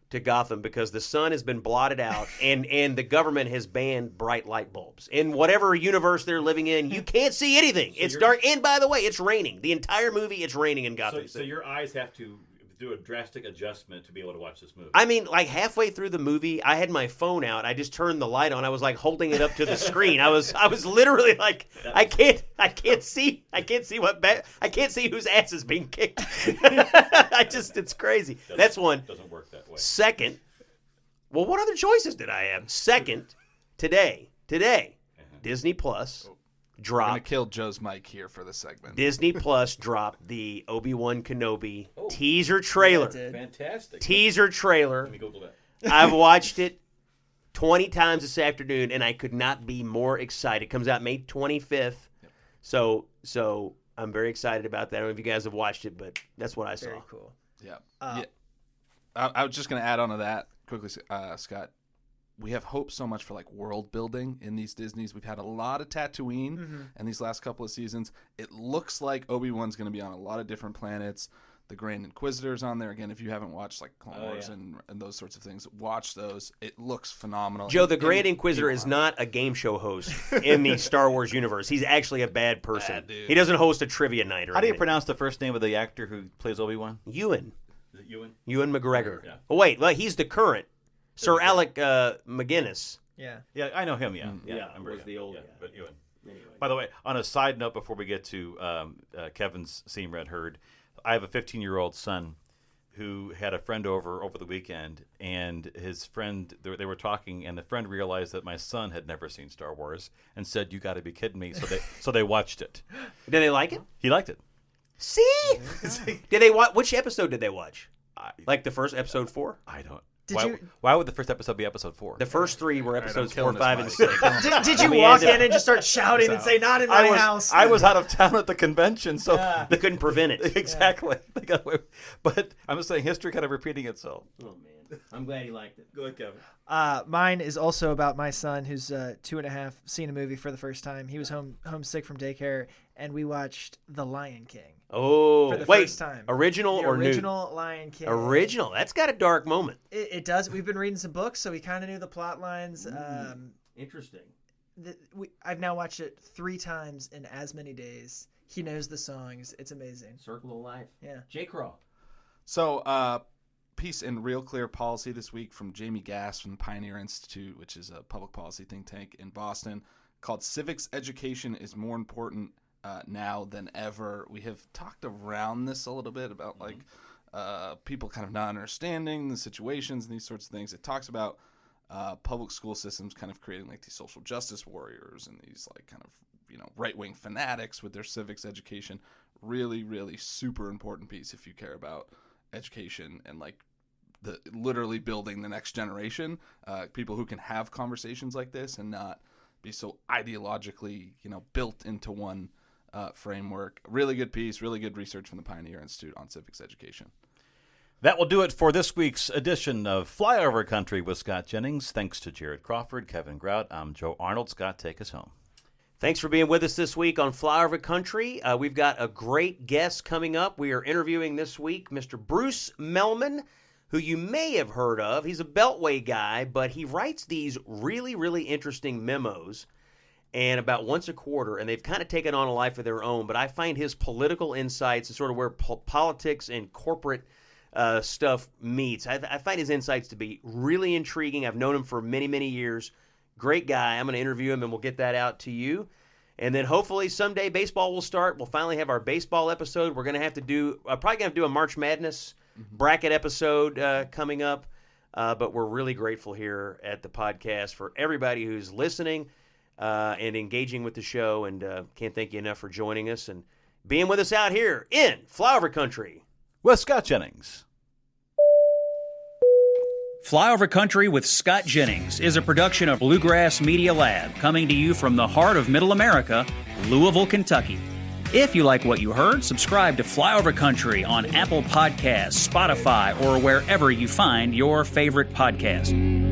to Gotham because the sun has been blotted out, and and the government has banned bright light bulbs in whatever universe they're living in. You can't see anything. it's dark, and by the way, it's raining. The entire movie, it's raining in Gotham. So, so your eyes have to do a drastic adjustment to be able to watch this movie. I mean, like halfway through the movie, I had my phone out. I just turned the light on. I was like holding it up to the screen. I was, I was literally like, I can't, I can't see, I can't see what, ba- I can't see whose ass is being kicked. I just, it's crazy. That's one. doesn't work that way. Second, well, what other choices did I have? Second, today, today, uh-huh. Disney Plus oh. We're gonna kill Joe's mic here for the segment. Disney Plus dropped the Obi Wan Kenobi teaser trailer. Fantastic. Teaser trailer. Let me Google that. I've watched it 20 times this afternoon and I could not be more excited. It comes out May 25th. So so I'm very excited about that. I don't know if you guys have watched it, but that's what I saw. Very cool. Yeah. Uh, yeah. I, I was just going to add on to that quickly, uh, Scott. We have hoped so much for like world building in these Disney's. We've had a lot of Tatooine Mm-hmm. and these last couple of seasons. It looks like Obi Wan's going to be on a lot of different planets. The Grand Inquisitor's on there again. If you haven't watched like Clone Oh, Wars yeah. and, and those sorts of things, watch those. It looks phenomenal. Joe, the And- Grand Inquisitor is not a game show host in the Star Wars universe. He's actually a bad person. Bad he doesn't host a trivia night or How do you pronounce the first name of the actor who plays Obi Wan? Ewan. Is it Ewan? Ewan McGregor. Yeah. Oh, wait, well, he's the current. Sir Alec uh, McGinnis. Yeah. Yeah, I know him. Yeah, yeah, Yeah, I remember was him. the old Yeah, guy. But Ewan. By the way, on a side note, before we get to um, uh, Kevin's seen read heard, I have a 15 year old son who had a friend over over the weekend, and his friend they were- they were talking, and the friend realized that my son had never seen Star Wars, and said, "You got to be kidding me!" So they so they watched it. Did they like it? He liked it. See? did they watch? Which episode did they watch? I, Like the first episode four? I don't. Did why, you- why would the first episode be episode four? The first three were episodes four, killing five, and six. Did, did you walk in and just start shouting and say, "Not in my I was house"? I was out of town at the convention, so They couldn't prevent it. exactly. They got away. But I'm just saying, history kind of repeating itself. Oh man, I'm glad he liked it. Go ahead, Kevin. Uh, mine is also about my son, who's uh, two and a half, seen a movie for the first time. He was home homesick from daycare, and we watched The Lion King. Oh, For the wait, first time. original The or original Lion King. Original. That's got a dark moment. It, it does. We've been reading some books, so we kind of knew the plot lines. Um, Interesting. the, we, I've now watched it three times in as many days. He knows the songs. It's amazing. Circle of life. Yeah. J. Craw. So, uh, piece in Real Clear Policy this week from Jamie Gass from the Pioneer Institute, which is a public policy think tank in Boston, called Civics Education is More Important uh, Now Than Ever. We have talked around this a little bit about like uh, people kind of not understanding the situations and these sorts of things. It talks about uh, public school systems kind of creating like these social justice warriors and these like kind of you know right wing fanatics with their civics education. Really, really super important piece if you care about education and like the literally building the next generation. Uh, people who can have conversations like this and not be so ideologically you know built into one uh, framework. Really good piece. Really good research from the Pioneer Institute on civics education. That will do it for this week's edition of Flyover Country with Scott Jennings. Thanks to Jared Crawford, Kevin Grout. I'm Joe Arnold. Scott, take us home. Thanks for being with us this week on Flyover Country. Uh, we've got a great guest coming up. We are interviewing this week Mr. Bruce Mehlman, who you may have heard of. He's a Beltway guy, but he writes these really, really interesting memos. And about once a quarter, and they've kind of taken on a life of their own. But I find his political insights and sort of where po- politics and corporate uh, stuff meets. I, I find his insights to be really intriguing. I've known him for many, many years. Great guy. I'm going to interview him, and we'll get that out to you. And then hopefully someday baseball will start. We'll finally have our baseball episode. We're going to have to do, uh, probably going to do a March Madness bracket episode uh, coming up. Uh, but we're really grateful here at the podcast for everybody who's listening uh, and engaging with the show. And uh, can't thank you enough for joining us and being with us out here in Flyover Country. With Scott Jennings. Flyover Country with Scott Jennings is a production of Bluegrass Media Lab, coming to you from the heart of Middle America, Louisville, Kentucky. If you like what you heard, subscribe to Flyover Country on Apple Podcasts, Spotify, or wherever you find your favorite podcast.